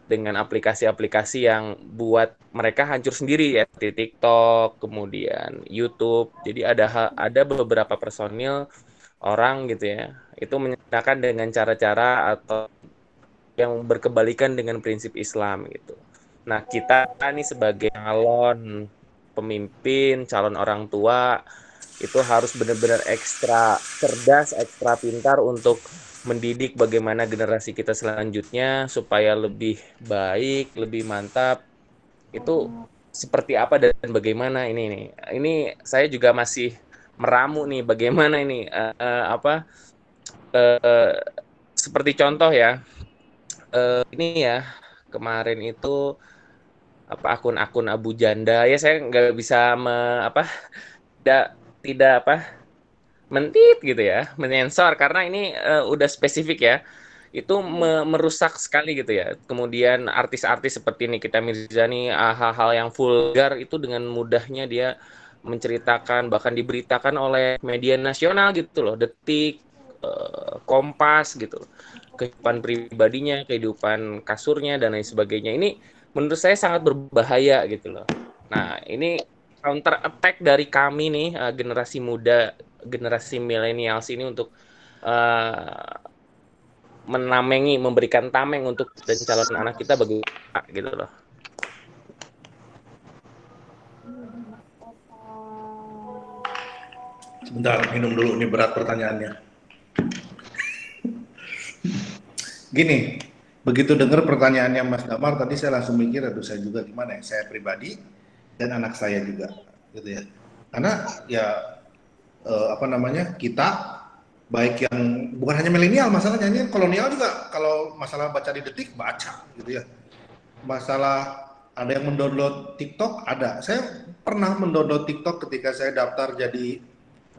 dengan aplikasi-aplikasi yang buat mereka hancur sendiri ya di TikTok, kemudian YouTube. Jadi ada ada beberapa personil orang gitu ya, itu menyatakan dengan cara-cara atau yang berkebalikan dengan prinsip Islam gitu. Nah, kita nih sebagai calon pemimpin, calon orang tua itu harus benar-benar ekstra cerdas, ekstra pintar untuk mendidik bagaimana generasi kita selanjutnya supaya lebih baik, lebih mantap. Itu seperti apa dan bagaimana ini nih. Ini saya juga masih meramu nih bagaimana ini uh, uh, apa uh, seperti contoh ya. Uh, ini ya kemarin itu apa akun-akun Abu Janda ya saya nggak bisa me, apa tidak tidak apa mentit gitu ya, menyensor karena ini uh, udah spesifik ya. Itu me merusak sekali gitu ya. Kemudian artis-artis seperti Nikita Mirzani hal-hal yang vulgar itu dengan mudahnya dia menceritakan bahkan diberitakan oleh media nasional gitu loh, Detik, uh, Kompas gitu. Kehidupan pribadinya, kehidupan kasurnya dan lain sebagainya. Ini menurut saya sangat berbahaya gitu loh. Nah, ini counter attack dari kami nih uh, generasi muda generasi milenials ini untuk uh, menamengi, memberikan tameng untuk dan calon anak kita bagi gitu loh. Sebentar, minum dulu. Ini berat pertanyaannya. Gini, begitu dengar pertanyaannya Mas Damar, tadi saya langsung mikir, aduh saya juga gimana ya? Saya pribadi dan anak saya juga, gitu ya. Karena ya eh, apa namanya kita baik yang bukan hanya milenial masalahnya ini kolonial juga kalau masalah baca di detik baca gitu ya. Masalah ada yang mendownload TikTok ada. Saya pernah mendownload TikTok ketika saya daftar jadi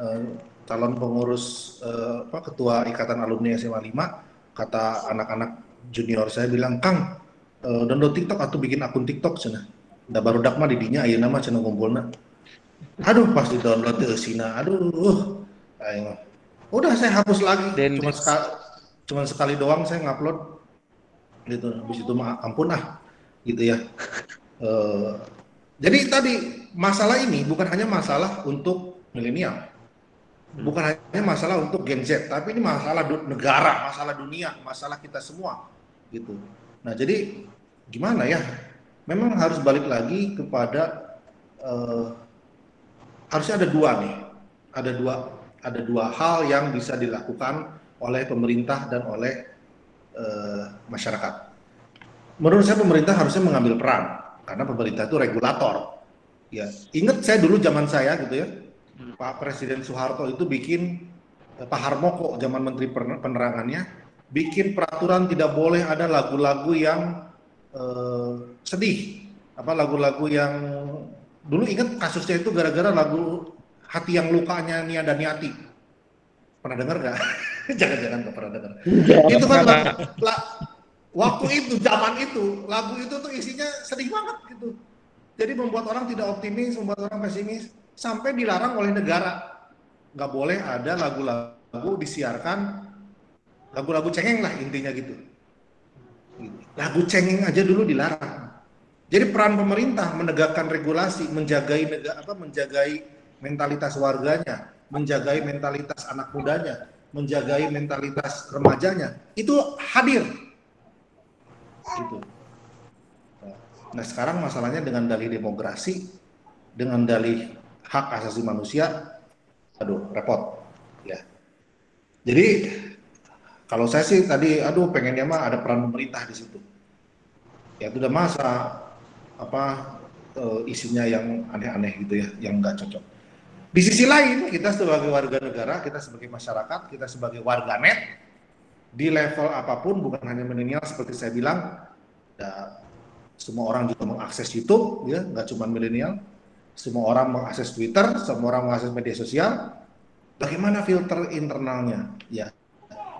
eh, calon pengurus apa ketua ikatan alumni SMA 5 kata anak-anak junior saya bilang Kang eh, download TikTok atau bikin akun TikTok cina. Udah baru dak mah didinya ayeuna mah cenah kumpulna aduh pas di download ke sina aduh ayo udah saya hapus lagi. Dan cuma sekali cuma sekali doang saya ngupload. Gitu habis itu mah ampun ah gitu ya. [laughs] Eh, jadi tadi masalah ini bukan hanya masalah untuk milenial. Bukan hanya masalah untuk Gen Z tapi ini masalah negara masalah dunia masalah kita semua. Gitu. Nah jadi gimana ya? Memang harus balik lagi kepada eh, harusnya ada dua nih ada dua ada dua hal yang bisa dilakukan oleh pemerintah dan oleh eh, masyarakat. Menurut saya pemerintah harusnya mengambil peran karena pemerintah itu regulator. Ya, ingat saya dulu zaman saya gitu ya, Pak Presiden Soeharto itu bikin eh, Pak Harmoko zaman Menteri Pen- Penerangannya bikin peraturan tidak boleh ada lagu-lagu yang eh, sedih, apa lagu-lagu yang dulu ingat kasusnya itu gara-gara lagu hati yang lukanya Nia dan Niati. Pernah dengar nggak? [laughs] Jangan-jangan nggak pernah dengar. Itu kan la- la- waktu itu zaman itu lagu itu tuh isinya sedih banget gitu. Jadi membuat orang tidak optimis, membuat orang pesimis, sampai dilarang oleh negara. Nggak boleh ada lagu-lagu disiarkan, lagu-lagu cengeng lah intinya. Gitu. Lagu cengeng aja dulu dilarang. Jadi peran pemerintah menegakkan regulasi, menjagai negara apa menjagai mentalitas warganya, menjagai mentalitas anak mudanya, menjagai mentalitas remajanya, itu hadir. Gitu. Nah sekarang masalahnya dengan dalih demokrasi, dengan dalih hak asasi manusia, aduh repot. Ya. Jadi kalau saya sih tadi, aduh pengennya mah ada peran pemerintah di situ. Ya itu udah masa apa eh, isinya yang aneh-aneh gitu ya, yang nggak cocok. Di sisi lain, kita sebagai warga negara, kita sebagai masyarakat, kita sebagai warganet, di level apa pun, bukan hanya milenial seperti saya bilang, ya, semua orang juga mengakses YouTube, ya, nggak cuma milenial, semua orang mengakses Twitter, semua orang mengakses media sosial. Bagaimana filter internalnya? Ya,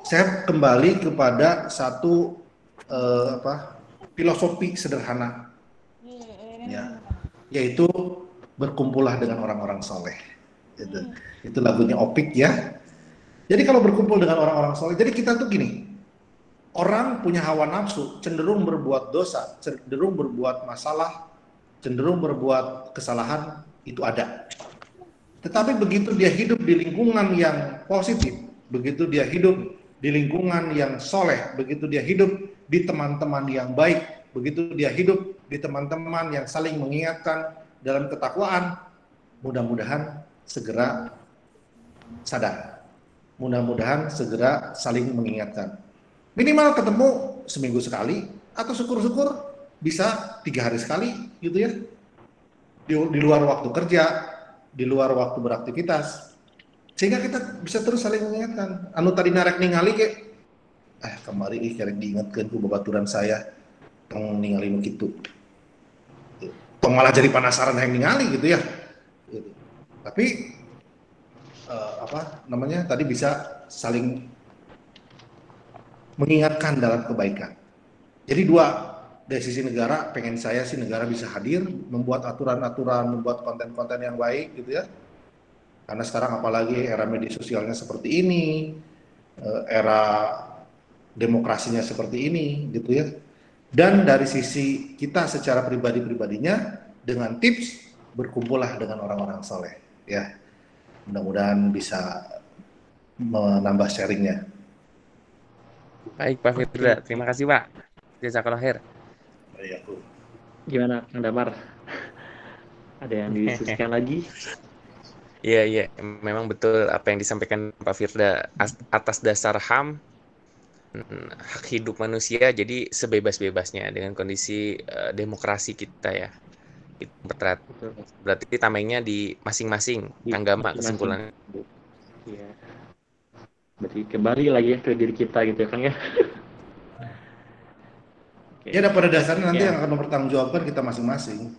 saya kembali kepada satu eh, apa filosofi sederhana, ya, yaitu berkumpullah dengan orang-orang soleh. Itu, itu lagunya Opik ya. Jadi kalau berkumpul dengan orang-orang soleh, jadi kita tuh gini, orang punya hawa nafsu, cenderung berbuat dosa, cenderung berbuat masalah, cenderung berbuat kesalahan, itu ada. Tetapi begitu dia hidup di lingkungan yang positif, begitu dia hidup di lingkungan yang soleh, begitu dia hidup di teman-teman yang baik, begitu dia hidup di teman-teman yang saling mengingatkan dalam ketakwaan, mudah-mudahan segera sadar. Mudah-mudahan segera saling mengingatkan. Minimal ketemu seminggu sekali atau syukur-syukur bisa tiga hari sekali gitu ya. Di, di luar waktu kerja, di luar waktu beraktivitas. Sehingga kita bisa terus saling mengingatkan. Anu tadi narek ningali ke eh kemarin ih karek diingatkan ku babaturan saya tong ningali nu kitu. Tong malah jadi penasaran yang ningali gitu ya. Gitu. Tapi eh, apa namanya tadi bisa saling mengingatkan dalam kebaikan. Jadi dua dari sisi negara pengen saya sih negara bisa hadir membuat aturan-aturan, membuat konten-konten yang baik gitu ya. Karena sekarang apalagi era media sosialnya seperti ini, eh, era demokrasinya seperti ini gitu ya. Dan dari sisi kita secara pribadi-pribadinya dengan tips berkumpullah dengan orang-orang soleh ya. Mudah-mudahan bisa menambah sharingnya. Baik Pak Firda, terima kasih Pak. Jazakallah khair. Aku. Gimana, Kang Damar? Ada yang didiskusikan [laughs] lagi? Iya, iya, memang betul apa yang disampaikan Pak Firda As- atas dasar HAM hak hidup manusia jadi sebebas-bebasnya dengan kondisi eh, demokrasi kita ya. Itu berat. Berarti tamengnya di masing-masing Di Kang Gama masing-masing. kesimpulannya. Iya. Berarti kembali lagi ya ke diri kita gitu ya Kang ya. Oke. Ya, dan pada dasarnya nanti Ya. yang akan mempertanggungjawabkan kita masing-masing.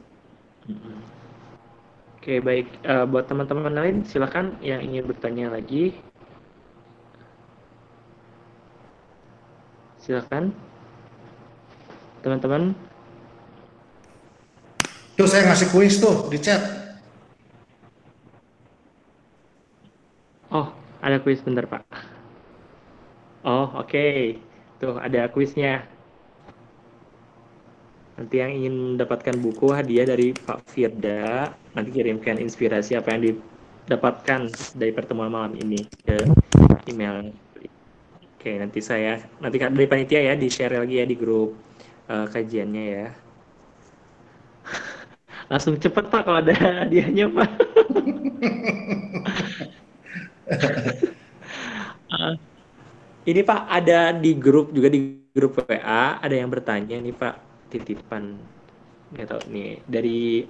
Oke, baik. Eh, buat teman-teman lain, silakan yang ingin bertanya lagi. Silakan. Teman-teman, Tuh saya ngasih kuis tuh di chat. oh, ada kuis bentar, Pak. Oh, oke. Tuh, ada kuisnya. Nanti yang ingin mendapatkan buku hadiah dari Pak Firda, nanti kirimkan inspirasi apa yang didapatkan dari pertemuan malam ini ke email. Oke, nanti saya nanti dari panitia ya di share lagi ya di grup eh, kajiannya ya. [laughs] Langsung cepet Pak kalau ada hadiahnya Pak. [laughs] Ini Pak ada di grup juga di grup WA ada yang bertanya nih Pak titipan nggak tahu nih dari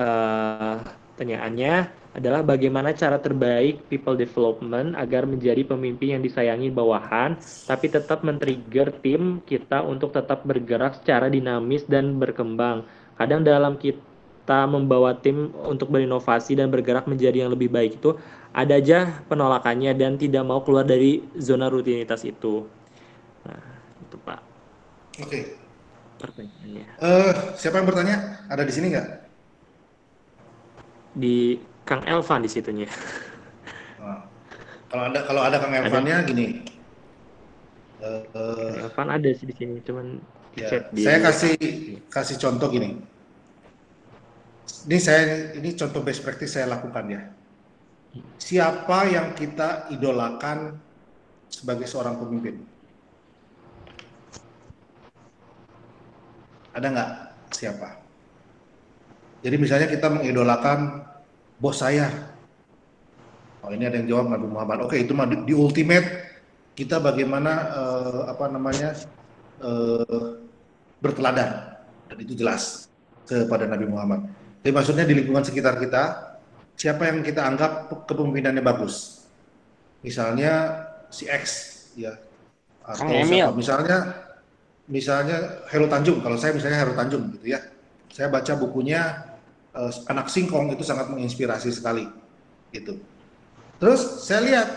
eh pertanyaannya adalah bagaimana cara terbaik people development agar menjadi pemimpin yang disayangi bawahan tapi tetap men-trigger tim kita untuk tetap bergerak secara dinamis dan berkembang. Kadang dalam kita membawa tim untuk berinovasi dan bergerak menjadi yang lebih baik itu ada aja penolakannya dan tidak mau keluar dari zona rutinitas itu. Nah, itu Pak Oke. pertanyaannya. Eh, siapa yang bertanya? Ada di sini nggak? Di Kang Elvan di situnya. Nah, [laughs] kalau ada kalau ada Kang Elvannya gini. Eh, eh, Kang Elvan ada sih di sini, cuman di ya, chat di saya kasih kasih contoh gini. Ini saya ini contoh best practice saya lakukan ya. Siapa yang kita idolakan sebagai seorang pemimpin? Ada nggak siapa? Jadi misalnya kita mengidolakan bos saya. Oh ini ada yang jawab Nabi Muhammad. Oke itu mah di, di ultimate kita bagaimana eh, apa namanya eh, berteladan dan itu jelas kepada Nabi Muhammad. Jadi maksudnya di lingkungan sekitar kita siapa yang kita anggap kepemimpinannya bagus. Misalnya si X ya atau Kang Emil. siapa misalnya misalnya Heru Tanjung kalau saya misalnya Heru Tanjung gitu ya saya baca bukunya eh, anak singkong itu sangat menginspirasi sekali gitu. Terus saya lihat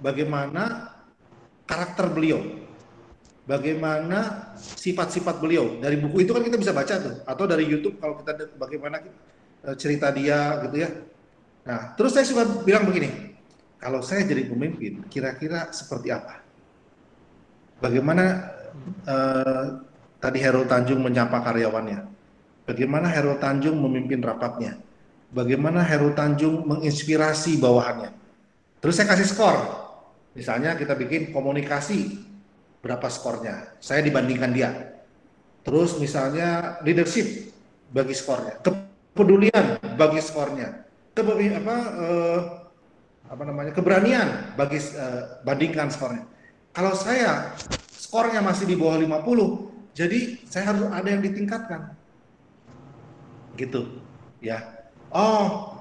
bagaimana karakter beliau bagaimana sifat-sifat beliau. Dari buku itu kan kita bisa baca tuh atau dari YouTube kalau kita bagaimana eh, cerita dia gitu ya. Nah terus saya suka bilang begini kalau saya jadi pemimpin kira-kira seperti apa? Bagaimana eh, tadi Herul Tanjung menyapa karyawannya, bagaimana Herul Tanjung memimpin rapatnya, bagaimana Herul Tanjung menginspirasi bawahannya. Terus saya kasih skor, misalnya kita bikin komunikasi, berapa skornya, saya dibandingkan dia. Terus misalnya leadership, bagi skornya, kepedulian, bagi skornya, Kepe- apa, eh, apa namanya, keberanian, bagi eh, bandingkan skornya. Kalau saya skornya masih di bawah 50, jadi saya harus ada yang ditingkatkan. Gitu. Ya. Oh.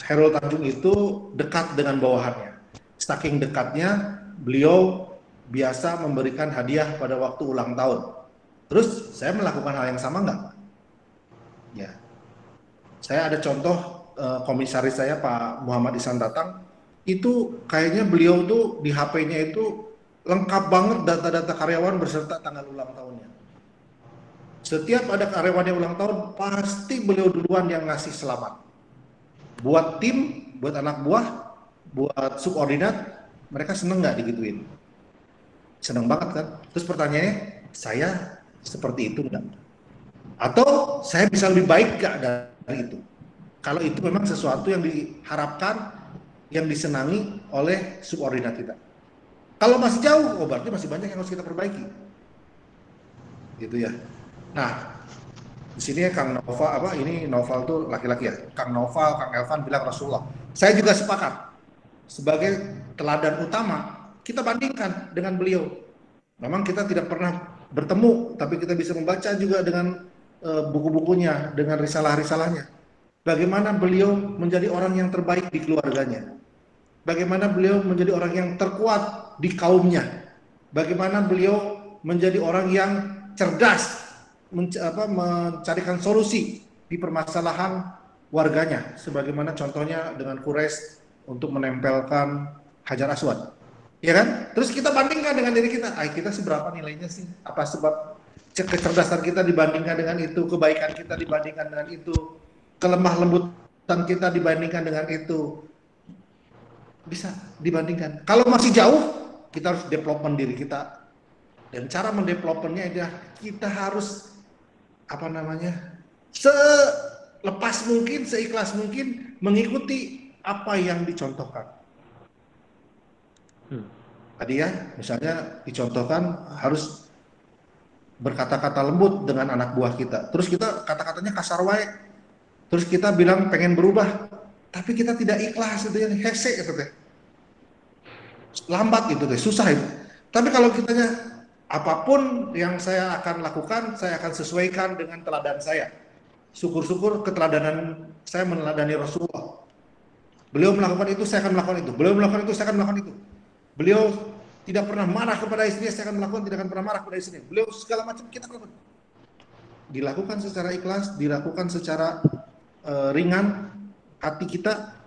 Herul Tanjung itu dekat dengan bawahannya. Saking dekatnya, beliau biasa memberikan hadiah pada waktu ulang tahun. Terus saya melakukan hal yang sama nggak? Ya. Saya ada contoh eh, komisaris saya Pak Muhammad Isan Datang itu kayaknya beliau tuh di HP-nya itu lengkap banget data-data karyawan beserta tanggal ulang tahunnya. Setiap ada karyawan yang ulang tahun, pasti beliau duluan yang ngasih selamat. Buat tim, buat anak buah, buat subordinat, mereka seneng nggak digituin? Seneng banget kan? Terus pertanyaannya, saya seperti itu enggak? Atau saya bisa lebih baik nggak dari itu? Kalau itu memang sesuatu yang diharapkan, yang disenangi oleh subordinat kita. Kalau masih jauh, oh berarti masih banyak yang harus kita perbaiki. Gitu ya. Nah, di sini Kang Nova apa ini Noval tuh laki-laki ya. Kang Noval, Kang Elvan bilang Rasulullah. Saya juga sepakat sebagai teladan utama kita bandingkan dengan beliau. Memang kita tidak pernah bertemu, tapi kita bisa membaca juga dengan uh, buku-bukunya, dengan risalah-risalahnya. Bagaimana beliau menjadi orang yang terbaik di keluarganya. Bagaimana beliau menjadi orang yang terkuat di kaumnya. Bagaimana beliau menjadi orang yang cerdas menc apa, mencarikan solusi di permasalahan warganya. Sebagaimana contohnya dengan Kures untuk menempelkan Hajar Aswad. Ya kan? Terus kita bandingkan dengan diri kita. Ay kita seberapa nilainya sih? Apa sebab kecerdasan kita dibandingkan dengan itu? Kebaikan kita dibandingkan dengan itu? Kelemah lembutan kita dibandingkan dengan itu? Bisa dibandingkan. Kalau masih jauh kita harus development diri kita. Dan cara mendevelopmentnya adalah kita harus apa namanya selepas mungkin seikhlas mungkin mengikuti apa yang dicontohkan. Hmm. tadi ya misalnya dicontohkan harus berkata-kata lembut dengan anak buah kita. Terus kita kata-katanya kasar wae. Terus kita bilang pengen berubah tapi kita tidak ikhlas itu ya hese itu teh lambat itu teh susah itu. Tapi kalau kitanya apa pun yang saya akan lakukan, saya akan sesuaikan dengan teladan saya. Syukur-syukur keteladanan saya meneladani Rasulullah. Beliau melakukan itu, saya akan melakukan itu. Beliau melakukan itu, saya akan melakukan itu. Beliau tidak pernah marah kepada istrinya, saya akan melakukan, tidak akan pernah marah kepada istrinya. Beliau segala macam kita lakukan. Dilakukan secara ikhlas, dilakukan secara uh, ringan, hati kita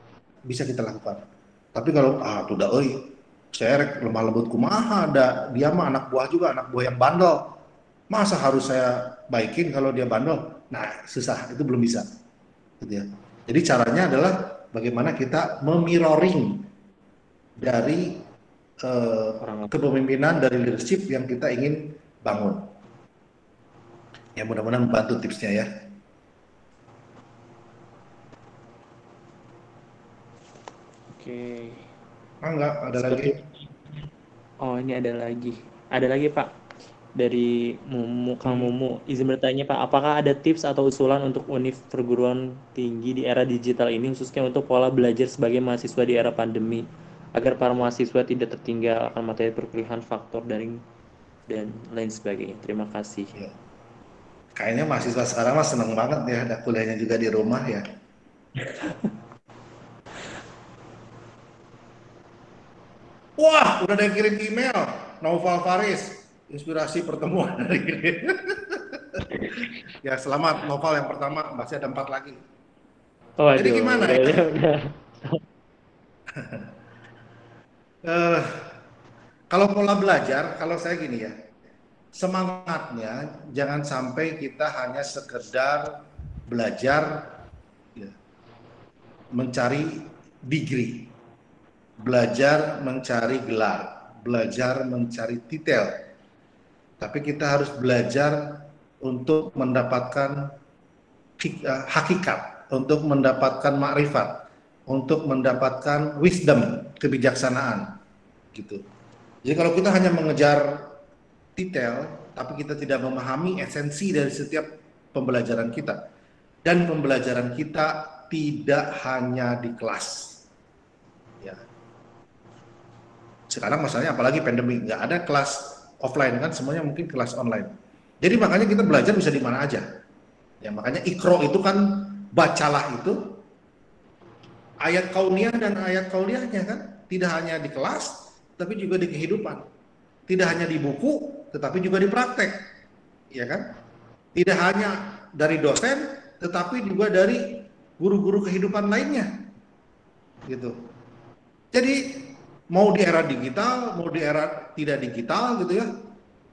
bisa kita lakukan. Tapi kalau ah tidak, oi, saya lemah lembut kumaha? Ada dia mah anak buah juga anak buah yang bandel. Masa harus saya baikin kalau dia bandel? Nah susah itu belum bisa. Gitu ya. Jadi caranya adalah bagaimana kita memiroring dari uh, kepemimpinan dari leadership yang kita ingin bangun. Ya mudah-mudahan membantu tipsnya ya. Oke. okay. Ah, enggak, ada Seperti... lagi. Oh, ini ada lagi. Ada lagi, Pak. Dari Mumu, Kang Mumu. Izin bertanya, Pak, apakah ada tips atau usulan untuk univ perguruan tinggi di era digital ini, khususnya untuk pola belajar sebagai mahasiswa di era pandemi, agar para mahasiswa tidak tertinggal akan materi perkuliahan, faktor daring, dan lain sebagainya. Terima kasih. Ya. Kayaknya mahasiswa sekarang mah seneng banget ya, ada kuliahnya juga di rumah ya. [laughs] Wah, udah ada yang kirim email. Noval Faris, inspirasi pertemuan [laughs] hari ini. ya, selamat Noval yang pertama, masih ada empat lagi. Oh, Jadi gimana ya? uh, [laughs] kalau pola belajar, kalau saya gini ya, semangatnya jangan sampai kita hanya sekedar belajar ya, mencari degree belajar mencari gelar, belajar mencari detail. Tapi kita harus belajar untuk mendapatkan eh, hakikat, untuk mendapatkan makrifat, untuk mendapatkan wisdom, kebijaksanaan, gitu. Jadi kalau kita hanya mengejar detail, tapi kita tidak memahami esensi dari setiap pembelajaran kita, dan pembelajaran kita tidak hanya di kelas, sekarang masalahnya apalagi pandemi nggak ada kelas offline kan semuanya mungkin kelas online. Jadi makanya kita belajar bisa di mana aja. Ya makanya ikro itu kan bacalah itu ayat kauniyah dan ayat kauniyahnya kan. Tidak hanya di kelas tapi juga di kehidupan. Tidak hanya di buku tetapi juga di praktek. Ya kan? Tidak hanya dari dosen tetapi juga dari guru-guru kehidupan lainnya. Gitu. Jadi mau di era digital, mau di era tidak digital gitu ya.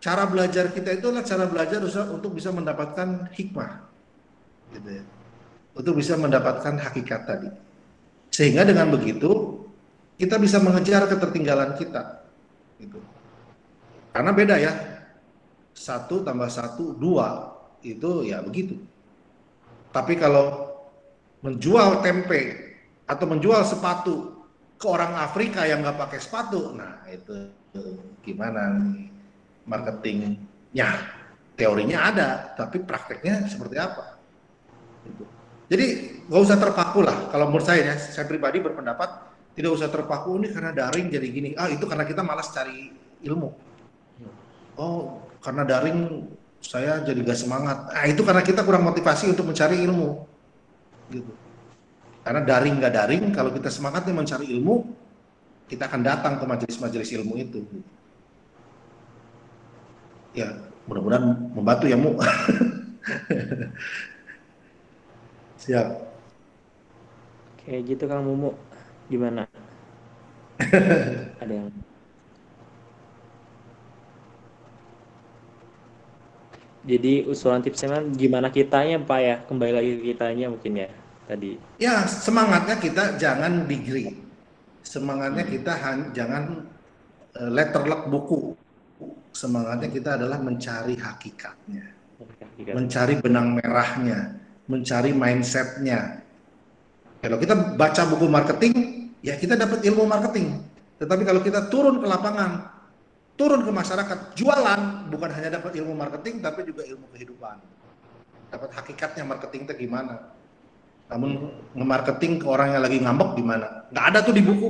Cara belajar kita itu adalah cara belajar untuk bisa mendapatkan hikmah. Gitu ya. Untuk bisa mendapatkan hakikat tadi. Sehingga dengan begitu kita bisa mengejar ketertinggalan kita. Gitu. Karena beda ya. Satu tambah satu, dua. Itu ya begitu. Tapi kalau menjual tempe atau menjual sepatu ke orang Afrika yang nggak pakai sepatu. Nah itu gimana nih marketingnya? teorinya ada, tapi prakteknya seperti apa? Gitu. Jadi nggak usah terpaku lah. Kalau menurut saya ya, saya pribadi berpendapat tidak usah terpaku ini karena daring jadi gini. Ah itu karena kita malas cari ilmu. Oh karena daring saya jadi gak semangat. Ah itu karena kita kurang motivasi untuk mencari ilmu. Gitu. Karena daring nggak daring, kalau kita semangatnya mencari ilmu, kita akan datang ke majelis-majelis ilmu itu. Ya, mudah-mudahan membantu ya, Mu. [laughs] Siap. Kayak gitu Kang Mumu. Gimana? Ada yang Jadi usulan tipsnya gimana kitanya Pak ya? Kembali lagi kitanya mungkin ya tadi. Ya, semangatnya kita jangan degree. Semangatnya kita jangan uh, letterlock buku. Semangatnya kita adalah mencari hakikatnya. Hakikat. Mencari benang merahnya, mencari mindsetnya. Kalau kita baca buku marketing, ya kita dapat ilmu marketing. Tetapi kalau kita turun ke lapangan, turun ke masyarakat, jualan, bukan hanya dapat ilmu marketing, tapi juga ilmu kehidupan. Dapat hakikatnya marketing itu gimana. Namun nge-marketing ke orang yang lagi ngambek gimana? Nggak ada tuh di buku.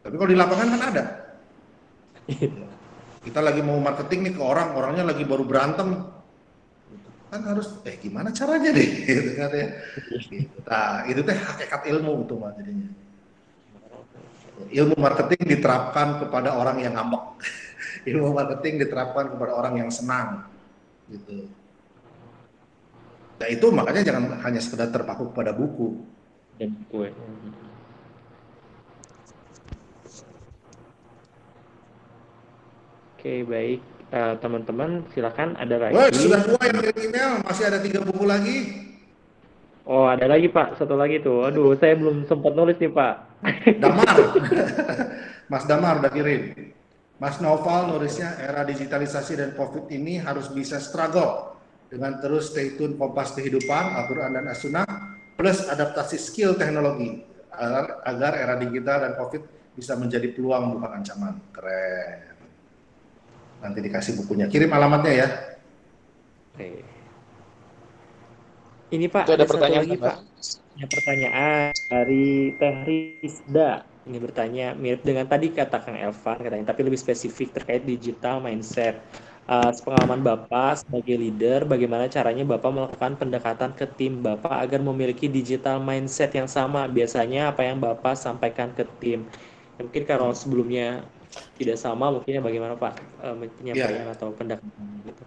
Tapi kalau di lapangan kan ada. [laughs] Kita lagi mau marketing nih ke orang, orangnya lagi baru berantem. Kan harus, eh gimana caranya deh? [laughs] Gitu kan ya. Nah, itu teh hakikat ilmu tuh mah jadinya. Ilmu marketing diterapkan kepada orang yang ngambek [laughs] ilmu marketing diterapkan kepada orang yang senang gitu nah itu makanya jangan hanya sekedar terpaku kepada buku dan buku ya. Oke baik uh, teman-teman silakan ada lagi. Wah, sudah dua yang kirim email masih ada tiga buku lagi. Oh ada lagi Pak satu lagi tuh. Aduh saya belum sempat nulis nih Pak. [laughs] Damar, Mas Damar udah kirim. Mas Noval nulisnya era digitalisasi dan COVID ini harus bisa struggle dengan terus stay tune kompas kehidupan, Al-Quran dan As-Sunnah, plus adaptasi skill teknologi agar, agar era digital dan COVID bisa menjadi peluang bukan ancaman. Keren. Nanti dikasih bukunya. Kirim alamatnya ya. Oke. Ini Pak, ada, ada pertanyaan lagi Pak. Ada pertanyaan dari Teh Rizda ini bertanya mirip dengan tadi kata Kang Elvan katanya, tapi lebih spesifik terkait digital mindset. Uh, pengalaman Bapak sebagai leader, bagaimana caranya Bapak melakukan pendekatan ke tim Bapak agar memiliki digital mindset yang sama? Biasanya apa yang Bapak sampaikan ke tim? Ya, mungkin kalau sebelumnya tidak sama, mungkin ya bagaimana Pak uh, penyampaian ya. atau pendekatan gitu?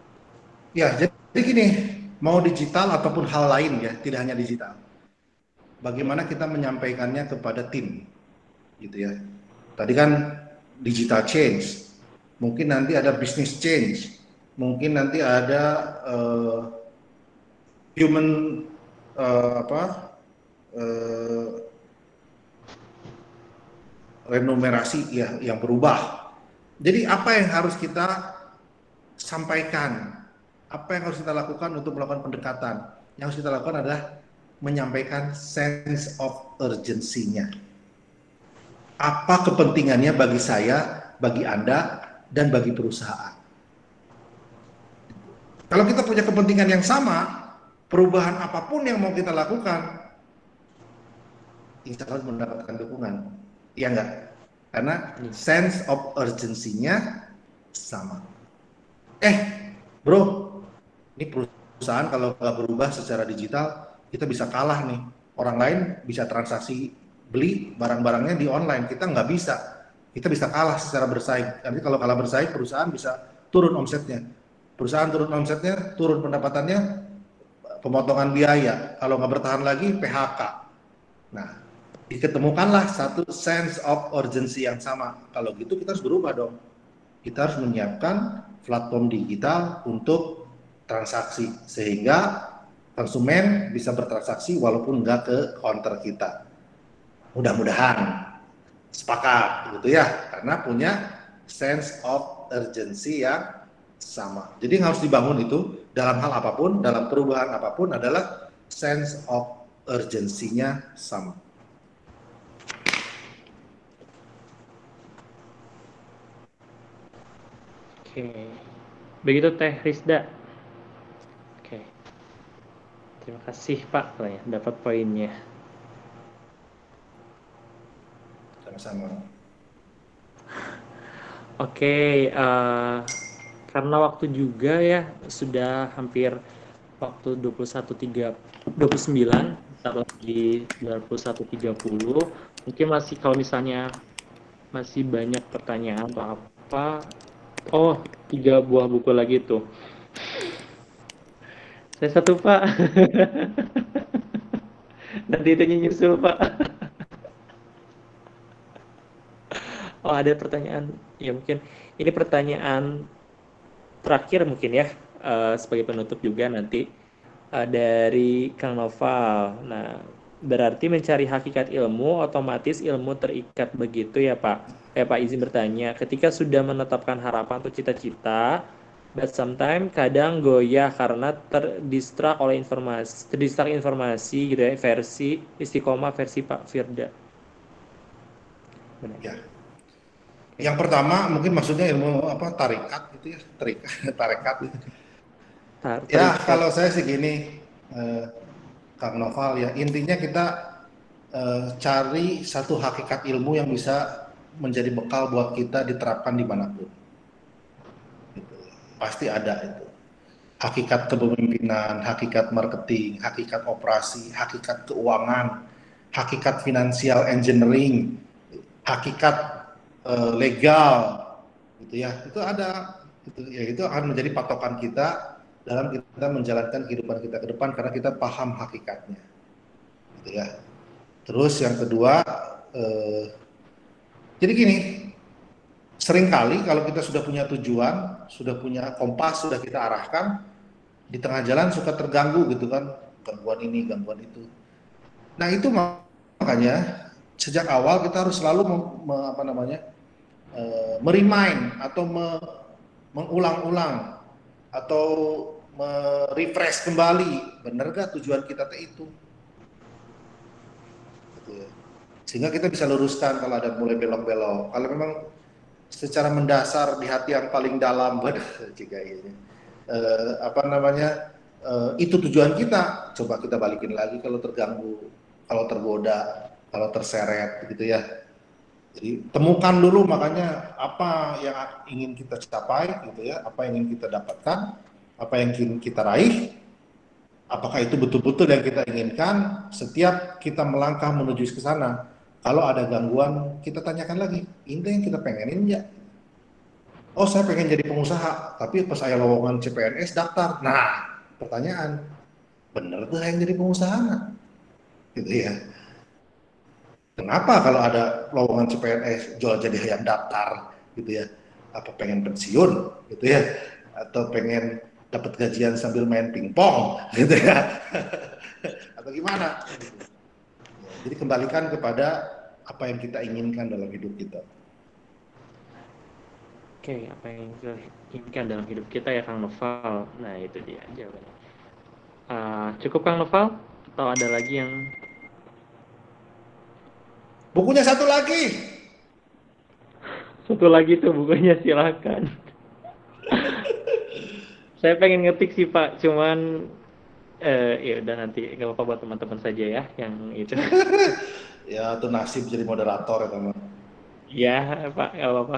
Ya, jadi gini, mau digital ataupun hal lain ya, tidak hanya digital. Bagaimana kita menyampaikannya kepada tim? gitu ya. Tadi kan digital change, mungkin nanti ada business change, mungkin nanti ada uh, human uh, apa uh, renumerasi ya yang berubah. Jadi apa yang harus kita sampaikan? Apa yang harus kita lakukan untuk melakukan pendekatan? Yang harus kita lakukan adalah menyampaikan sense of urgency-nya apa kepentingannya bagi saya, bagi Anda, dan bagi perusahaan. Kalau kita punya kepentingan yang sama, perubahan apa pun yang mau kita lakukan, insya Allah mendapatkan dukungan. Iya enggak? Karena sense of urgency-nya sama. Eh, bro, ini perusahaan kalau nggak berubah secara digital, kita bisa kalah nih. Orang lain bisa transaksi beli barang-barangnya di online kita nggak bisa kita bisa kalah secara bersaing. Nanti kalau kalah bersaing perusahaan bisa turun omsetnya. Perusahaan turun omsetnya turun pendapatannya pemotongan biaya. Kalau nggak bertahan lagi PHK nah diketemukanlah satu sense of urgency yang sama. Kalau gitu kita harus berubah dong. Kita harus menyiapkan platform digital untuk transaksi sehingga konsumen bisa bertransaksi walaupun nggak ke counter kita. Mudah-mudahan sepakat gitu ya karena punya sense of urgency yang sama. Jadi yang harus dibangun itu dalam hal apa pun, dalam perubahan apa pun adalah sense of urgency-nya sama. Oke. Begitu Teh Rizda. Terima kasih Pak, dapat poinnya. Sama-sama. Oke, eh, karena waktu juga ya sudah hampir waktu 21.3 29 bentar lagi 21.30 mungkin masih kalau misalnya masih banyak pertanyaan atau apa oh tiga buah buku lagi tuh. Saya satu pak. [laughs] Nanti itu nyusul pak oh ada pertanyaan ya mungkin ini pertanyaan terakhir mungkin ya uh, sebagai penutup juga nanti uh, dari Kang Noval. Nah, berarti mencari hakikat ilmu otomatis ilmu terikat begitu ya Pak? Eh Pak izin bertanya, ketika sudah menetapkan harapan atau cita-cita, but sometimes kadang goyah karena terdistrak oleh informasi, terdistrak informasi gitu ya, versi istiqomah versi Pak Firda. Benar. Ya. Yang pertama mungkin maksudnya ilmu apa tarikat gitu ya, tarikat, [laughs] tarekat. Ya kalau saya sih gini, eh, Kang Noval ya intinya kita eh, cari satu hakikat ilmu yang bisa menjadi bekal buat kita diterapkan di mana pun. Gitu. Pasti ada itu. Hakikat kepemimpinan, hakikat marketing, hakikat operasi, hakikat keuangan, hakikat finansial engineering, hakikat eh, legal, gitu ya. Itu ada. Itu ya itu akan menjadi patokan kita dalam kita menjalankan kehidupan kita ke depan karena kita paham hakikatnya. Gitu ya. Terus yang kedua, eh, jadi gini, sering kali kalau kita sudah punya tujuan, sudah punya kompas, sudah kita arahkan, di tengah jalan suka terganggu gitu kan, gangguan ini, gangguan itu. Nah itu makanya sejak awal kita harus selalu me, me, apa namanya, eh, merimain atau me, mengulang-ulang atau merefresh kembali. Benar gak tujuan kita itu? Gitu ya. sehingga kita bisa luruskan kalau ada mulai belok-belok. Kalau memang secara mendasar di hati yang paling dalam [laughs] jika ini eh, apa namanya eh, itu tujuan kita. Coba kita balikin lagi kalau terganggu kalau tergoda kalau terseret gitu ya jadi temukan dulu makanya apa yang ingin kita capai gitu ya, apa yang ingin kita dapatkan, apa yang ingin kita raih, apakah itu betul-betul yang kita inginkan. Setiap kita melangkah menuju ke sana, kalau ada gangguan kita tanyakan lagi, ini yang kita pengenin ya? Oh saya pengen jadi pengusaha, tapi pas saya lowongan CPNS daftar. Nah pertanyaan, bener tuh yang jadi pengusaha? Gitu ya Kenapa kalau ada lowongan CPNS jual jadi ayam daftar gitu ya? Apa pengen pensiun gitu ya? Atau pengen dapat gajian sambil main pingpong gitu ya? [laughs] Atau gimana? Jadi kembalikan kepada apa yang kita inginkan dalam hidup kita. Oke, apa yang kita inginkan dalam hidup kita ya Kang Noval. Nah itu dia jawabannya. Uh, cukup Kang Noval? Atau ada lagi yang Bukunya satu lagi. Satu lagi tuh bukunya silakan. [laughs] Saya pengen ngetik sih Pak, cuman eh, ya udah nanti nggak apa-apa buat teman-teman saja ya yang itu. [laughs] ya itu nasib jadi moderator ya teman. Ya Pak, nggak apa-apa.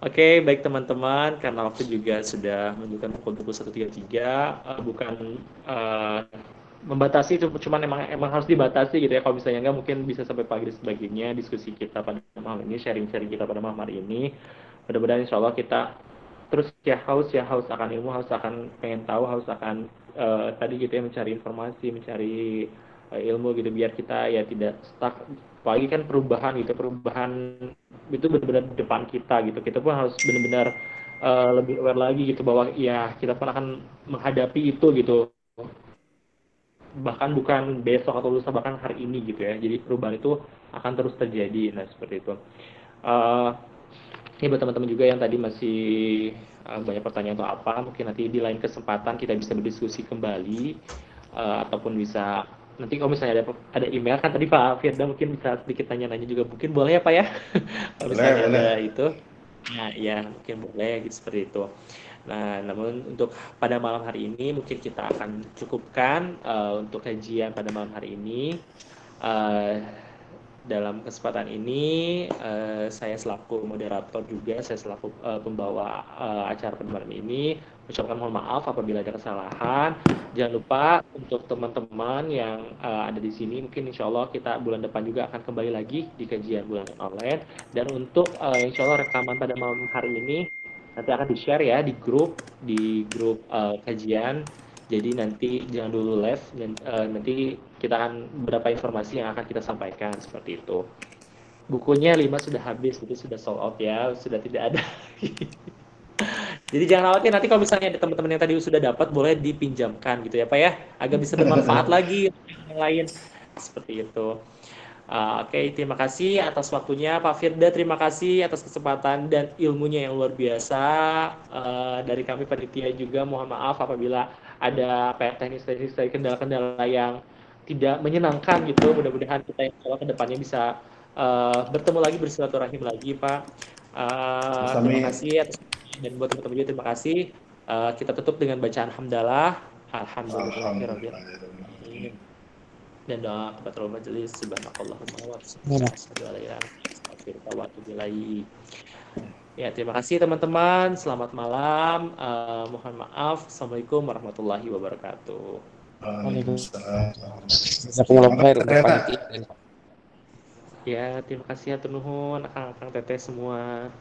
Oke, baik teman-teman, karena waktu juga sudah menunjukkan pukul 21.33, uh, bukan uh, membatasi cuman emang emang harus dibatasi gitu ya. Kalau misalnya enggak mungkin bisa sampai pagi dan sebagainya diskusi kita pada malam ini sharing-sharing kita pada malam hari ini. Mudah-mudahan insya Allah kita terus ya haus ya haus akan ilmu haus akan pengen tahu haus akan uh, tadi gitu ya mencari informasi mencari uh, ilmu gitu biar kita ya tidak stuck. Apalagi kan perubahan gitu perubahan itu benar-benar depan kita gitu. Kita pun harus benar-benar uh, lebih aware lagi gitu bahwa ya kita pun akan menghadapi itu gitu bahkan bukan besok atau lusa bahkan hari ini gitu ya. Jadi perubahan itu akan terus terjadi. Nah seperti itu. Uh, ini buat teman-teman juga yang tadi masih uh, banyak pertanyaan atau apa mungkin nanti di lain kesempatan kita bisa berdiskusi kembali uh, ataupun bisa nanti kalau misalnya ada ada email kan tadi Pak Firda mungkin bisa sedikit tanya-nanya juga. Mungkin boleh ya Pak ya? [laughs] Kalau misalnya boleh, ada boleh. itu. Nah ya mungkin boleh gitu seperti itu Nah, namun untuk pada malam hari ini mungkin kita akan cukupkan uh, untuk kajian pada malam hari ini. Uh, dalam kesempatan ini uh, saya selaku moderator juga, saya selaku uh, pembawa uh, acara pada malam ini ucapkan mohon maaf apabila ada kesalahan. Jangan lupa untuk teman-teman yang uh, ada di sini, mungkin insya Allah kita bulan depan juga akan kembali lagi di kajian bulan online. Dan untuk uh, insya Allah rekaman pada malam hari ini nanti akan di-share ya di grup di grup uh, kajian jadi nanti jangan dulu live dan uh, nanti kita akan beberapa informasi yang akan kita sampaikan seperti itu. Bukunya 5 sudah habis, itu sudah sold out ya, sudah tidak ada. [laughs] Jadi jangan khawatir nanti kalau misalnya ada teman-teman yang tadi sudah dapat boleh dipinjamkan gitu ya Pak ya, agar bisa bermanfaat [laughs] lagi yang lain seperti itu. Uh, Oke, okay, terima kasih atas waktunya Pak Firda. Terima kasih atas kesempatan dan ilmunya yang luar biasa. Uh, dari kami panitia juga mohon maaf apabila ada kayak teknis-teknis dari kendala-kendala yang tidak menyenangkan gitu. Mudah-mudahan kita yang ke depannya bisa uh, bertemu lagi bersilaturahim lagi Pak. Uh, terima kasih atas dan buat teman-teman juga terima kasih. Uh, kita tutup dengan bacaan hamdalah. Alhamdulillah. Alhamdulillah dan doa kepada majelis subhanakallahumma wa Ya, terima kasih teman-teman. Selamat malam. Uh, mohon maaf. Assalamualaikum warahmatullahi wabarakatuh. Waalaikumsalam. Ya, terima kasih ya nuhun, akang-akang teteh semua.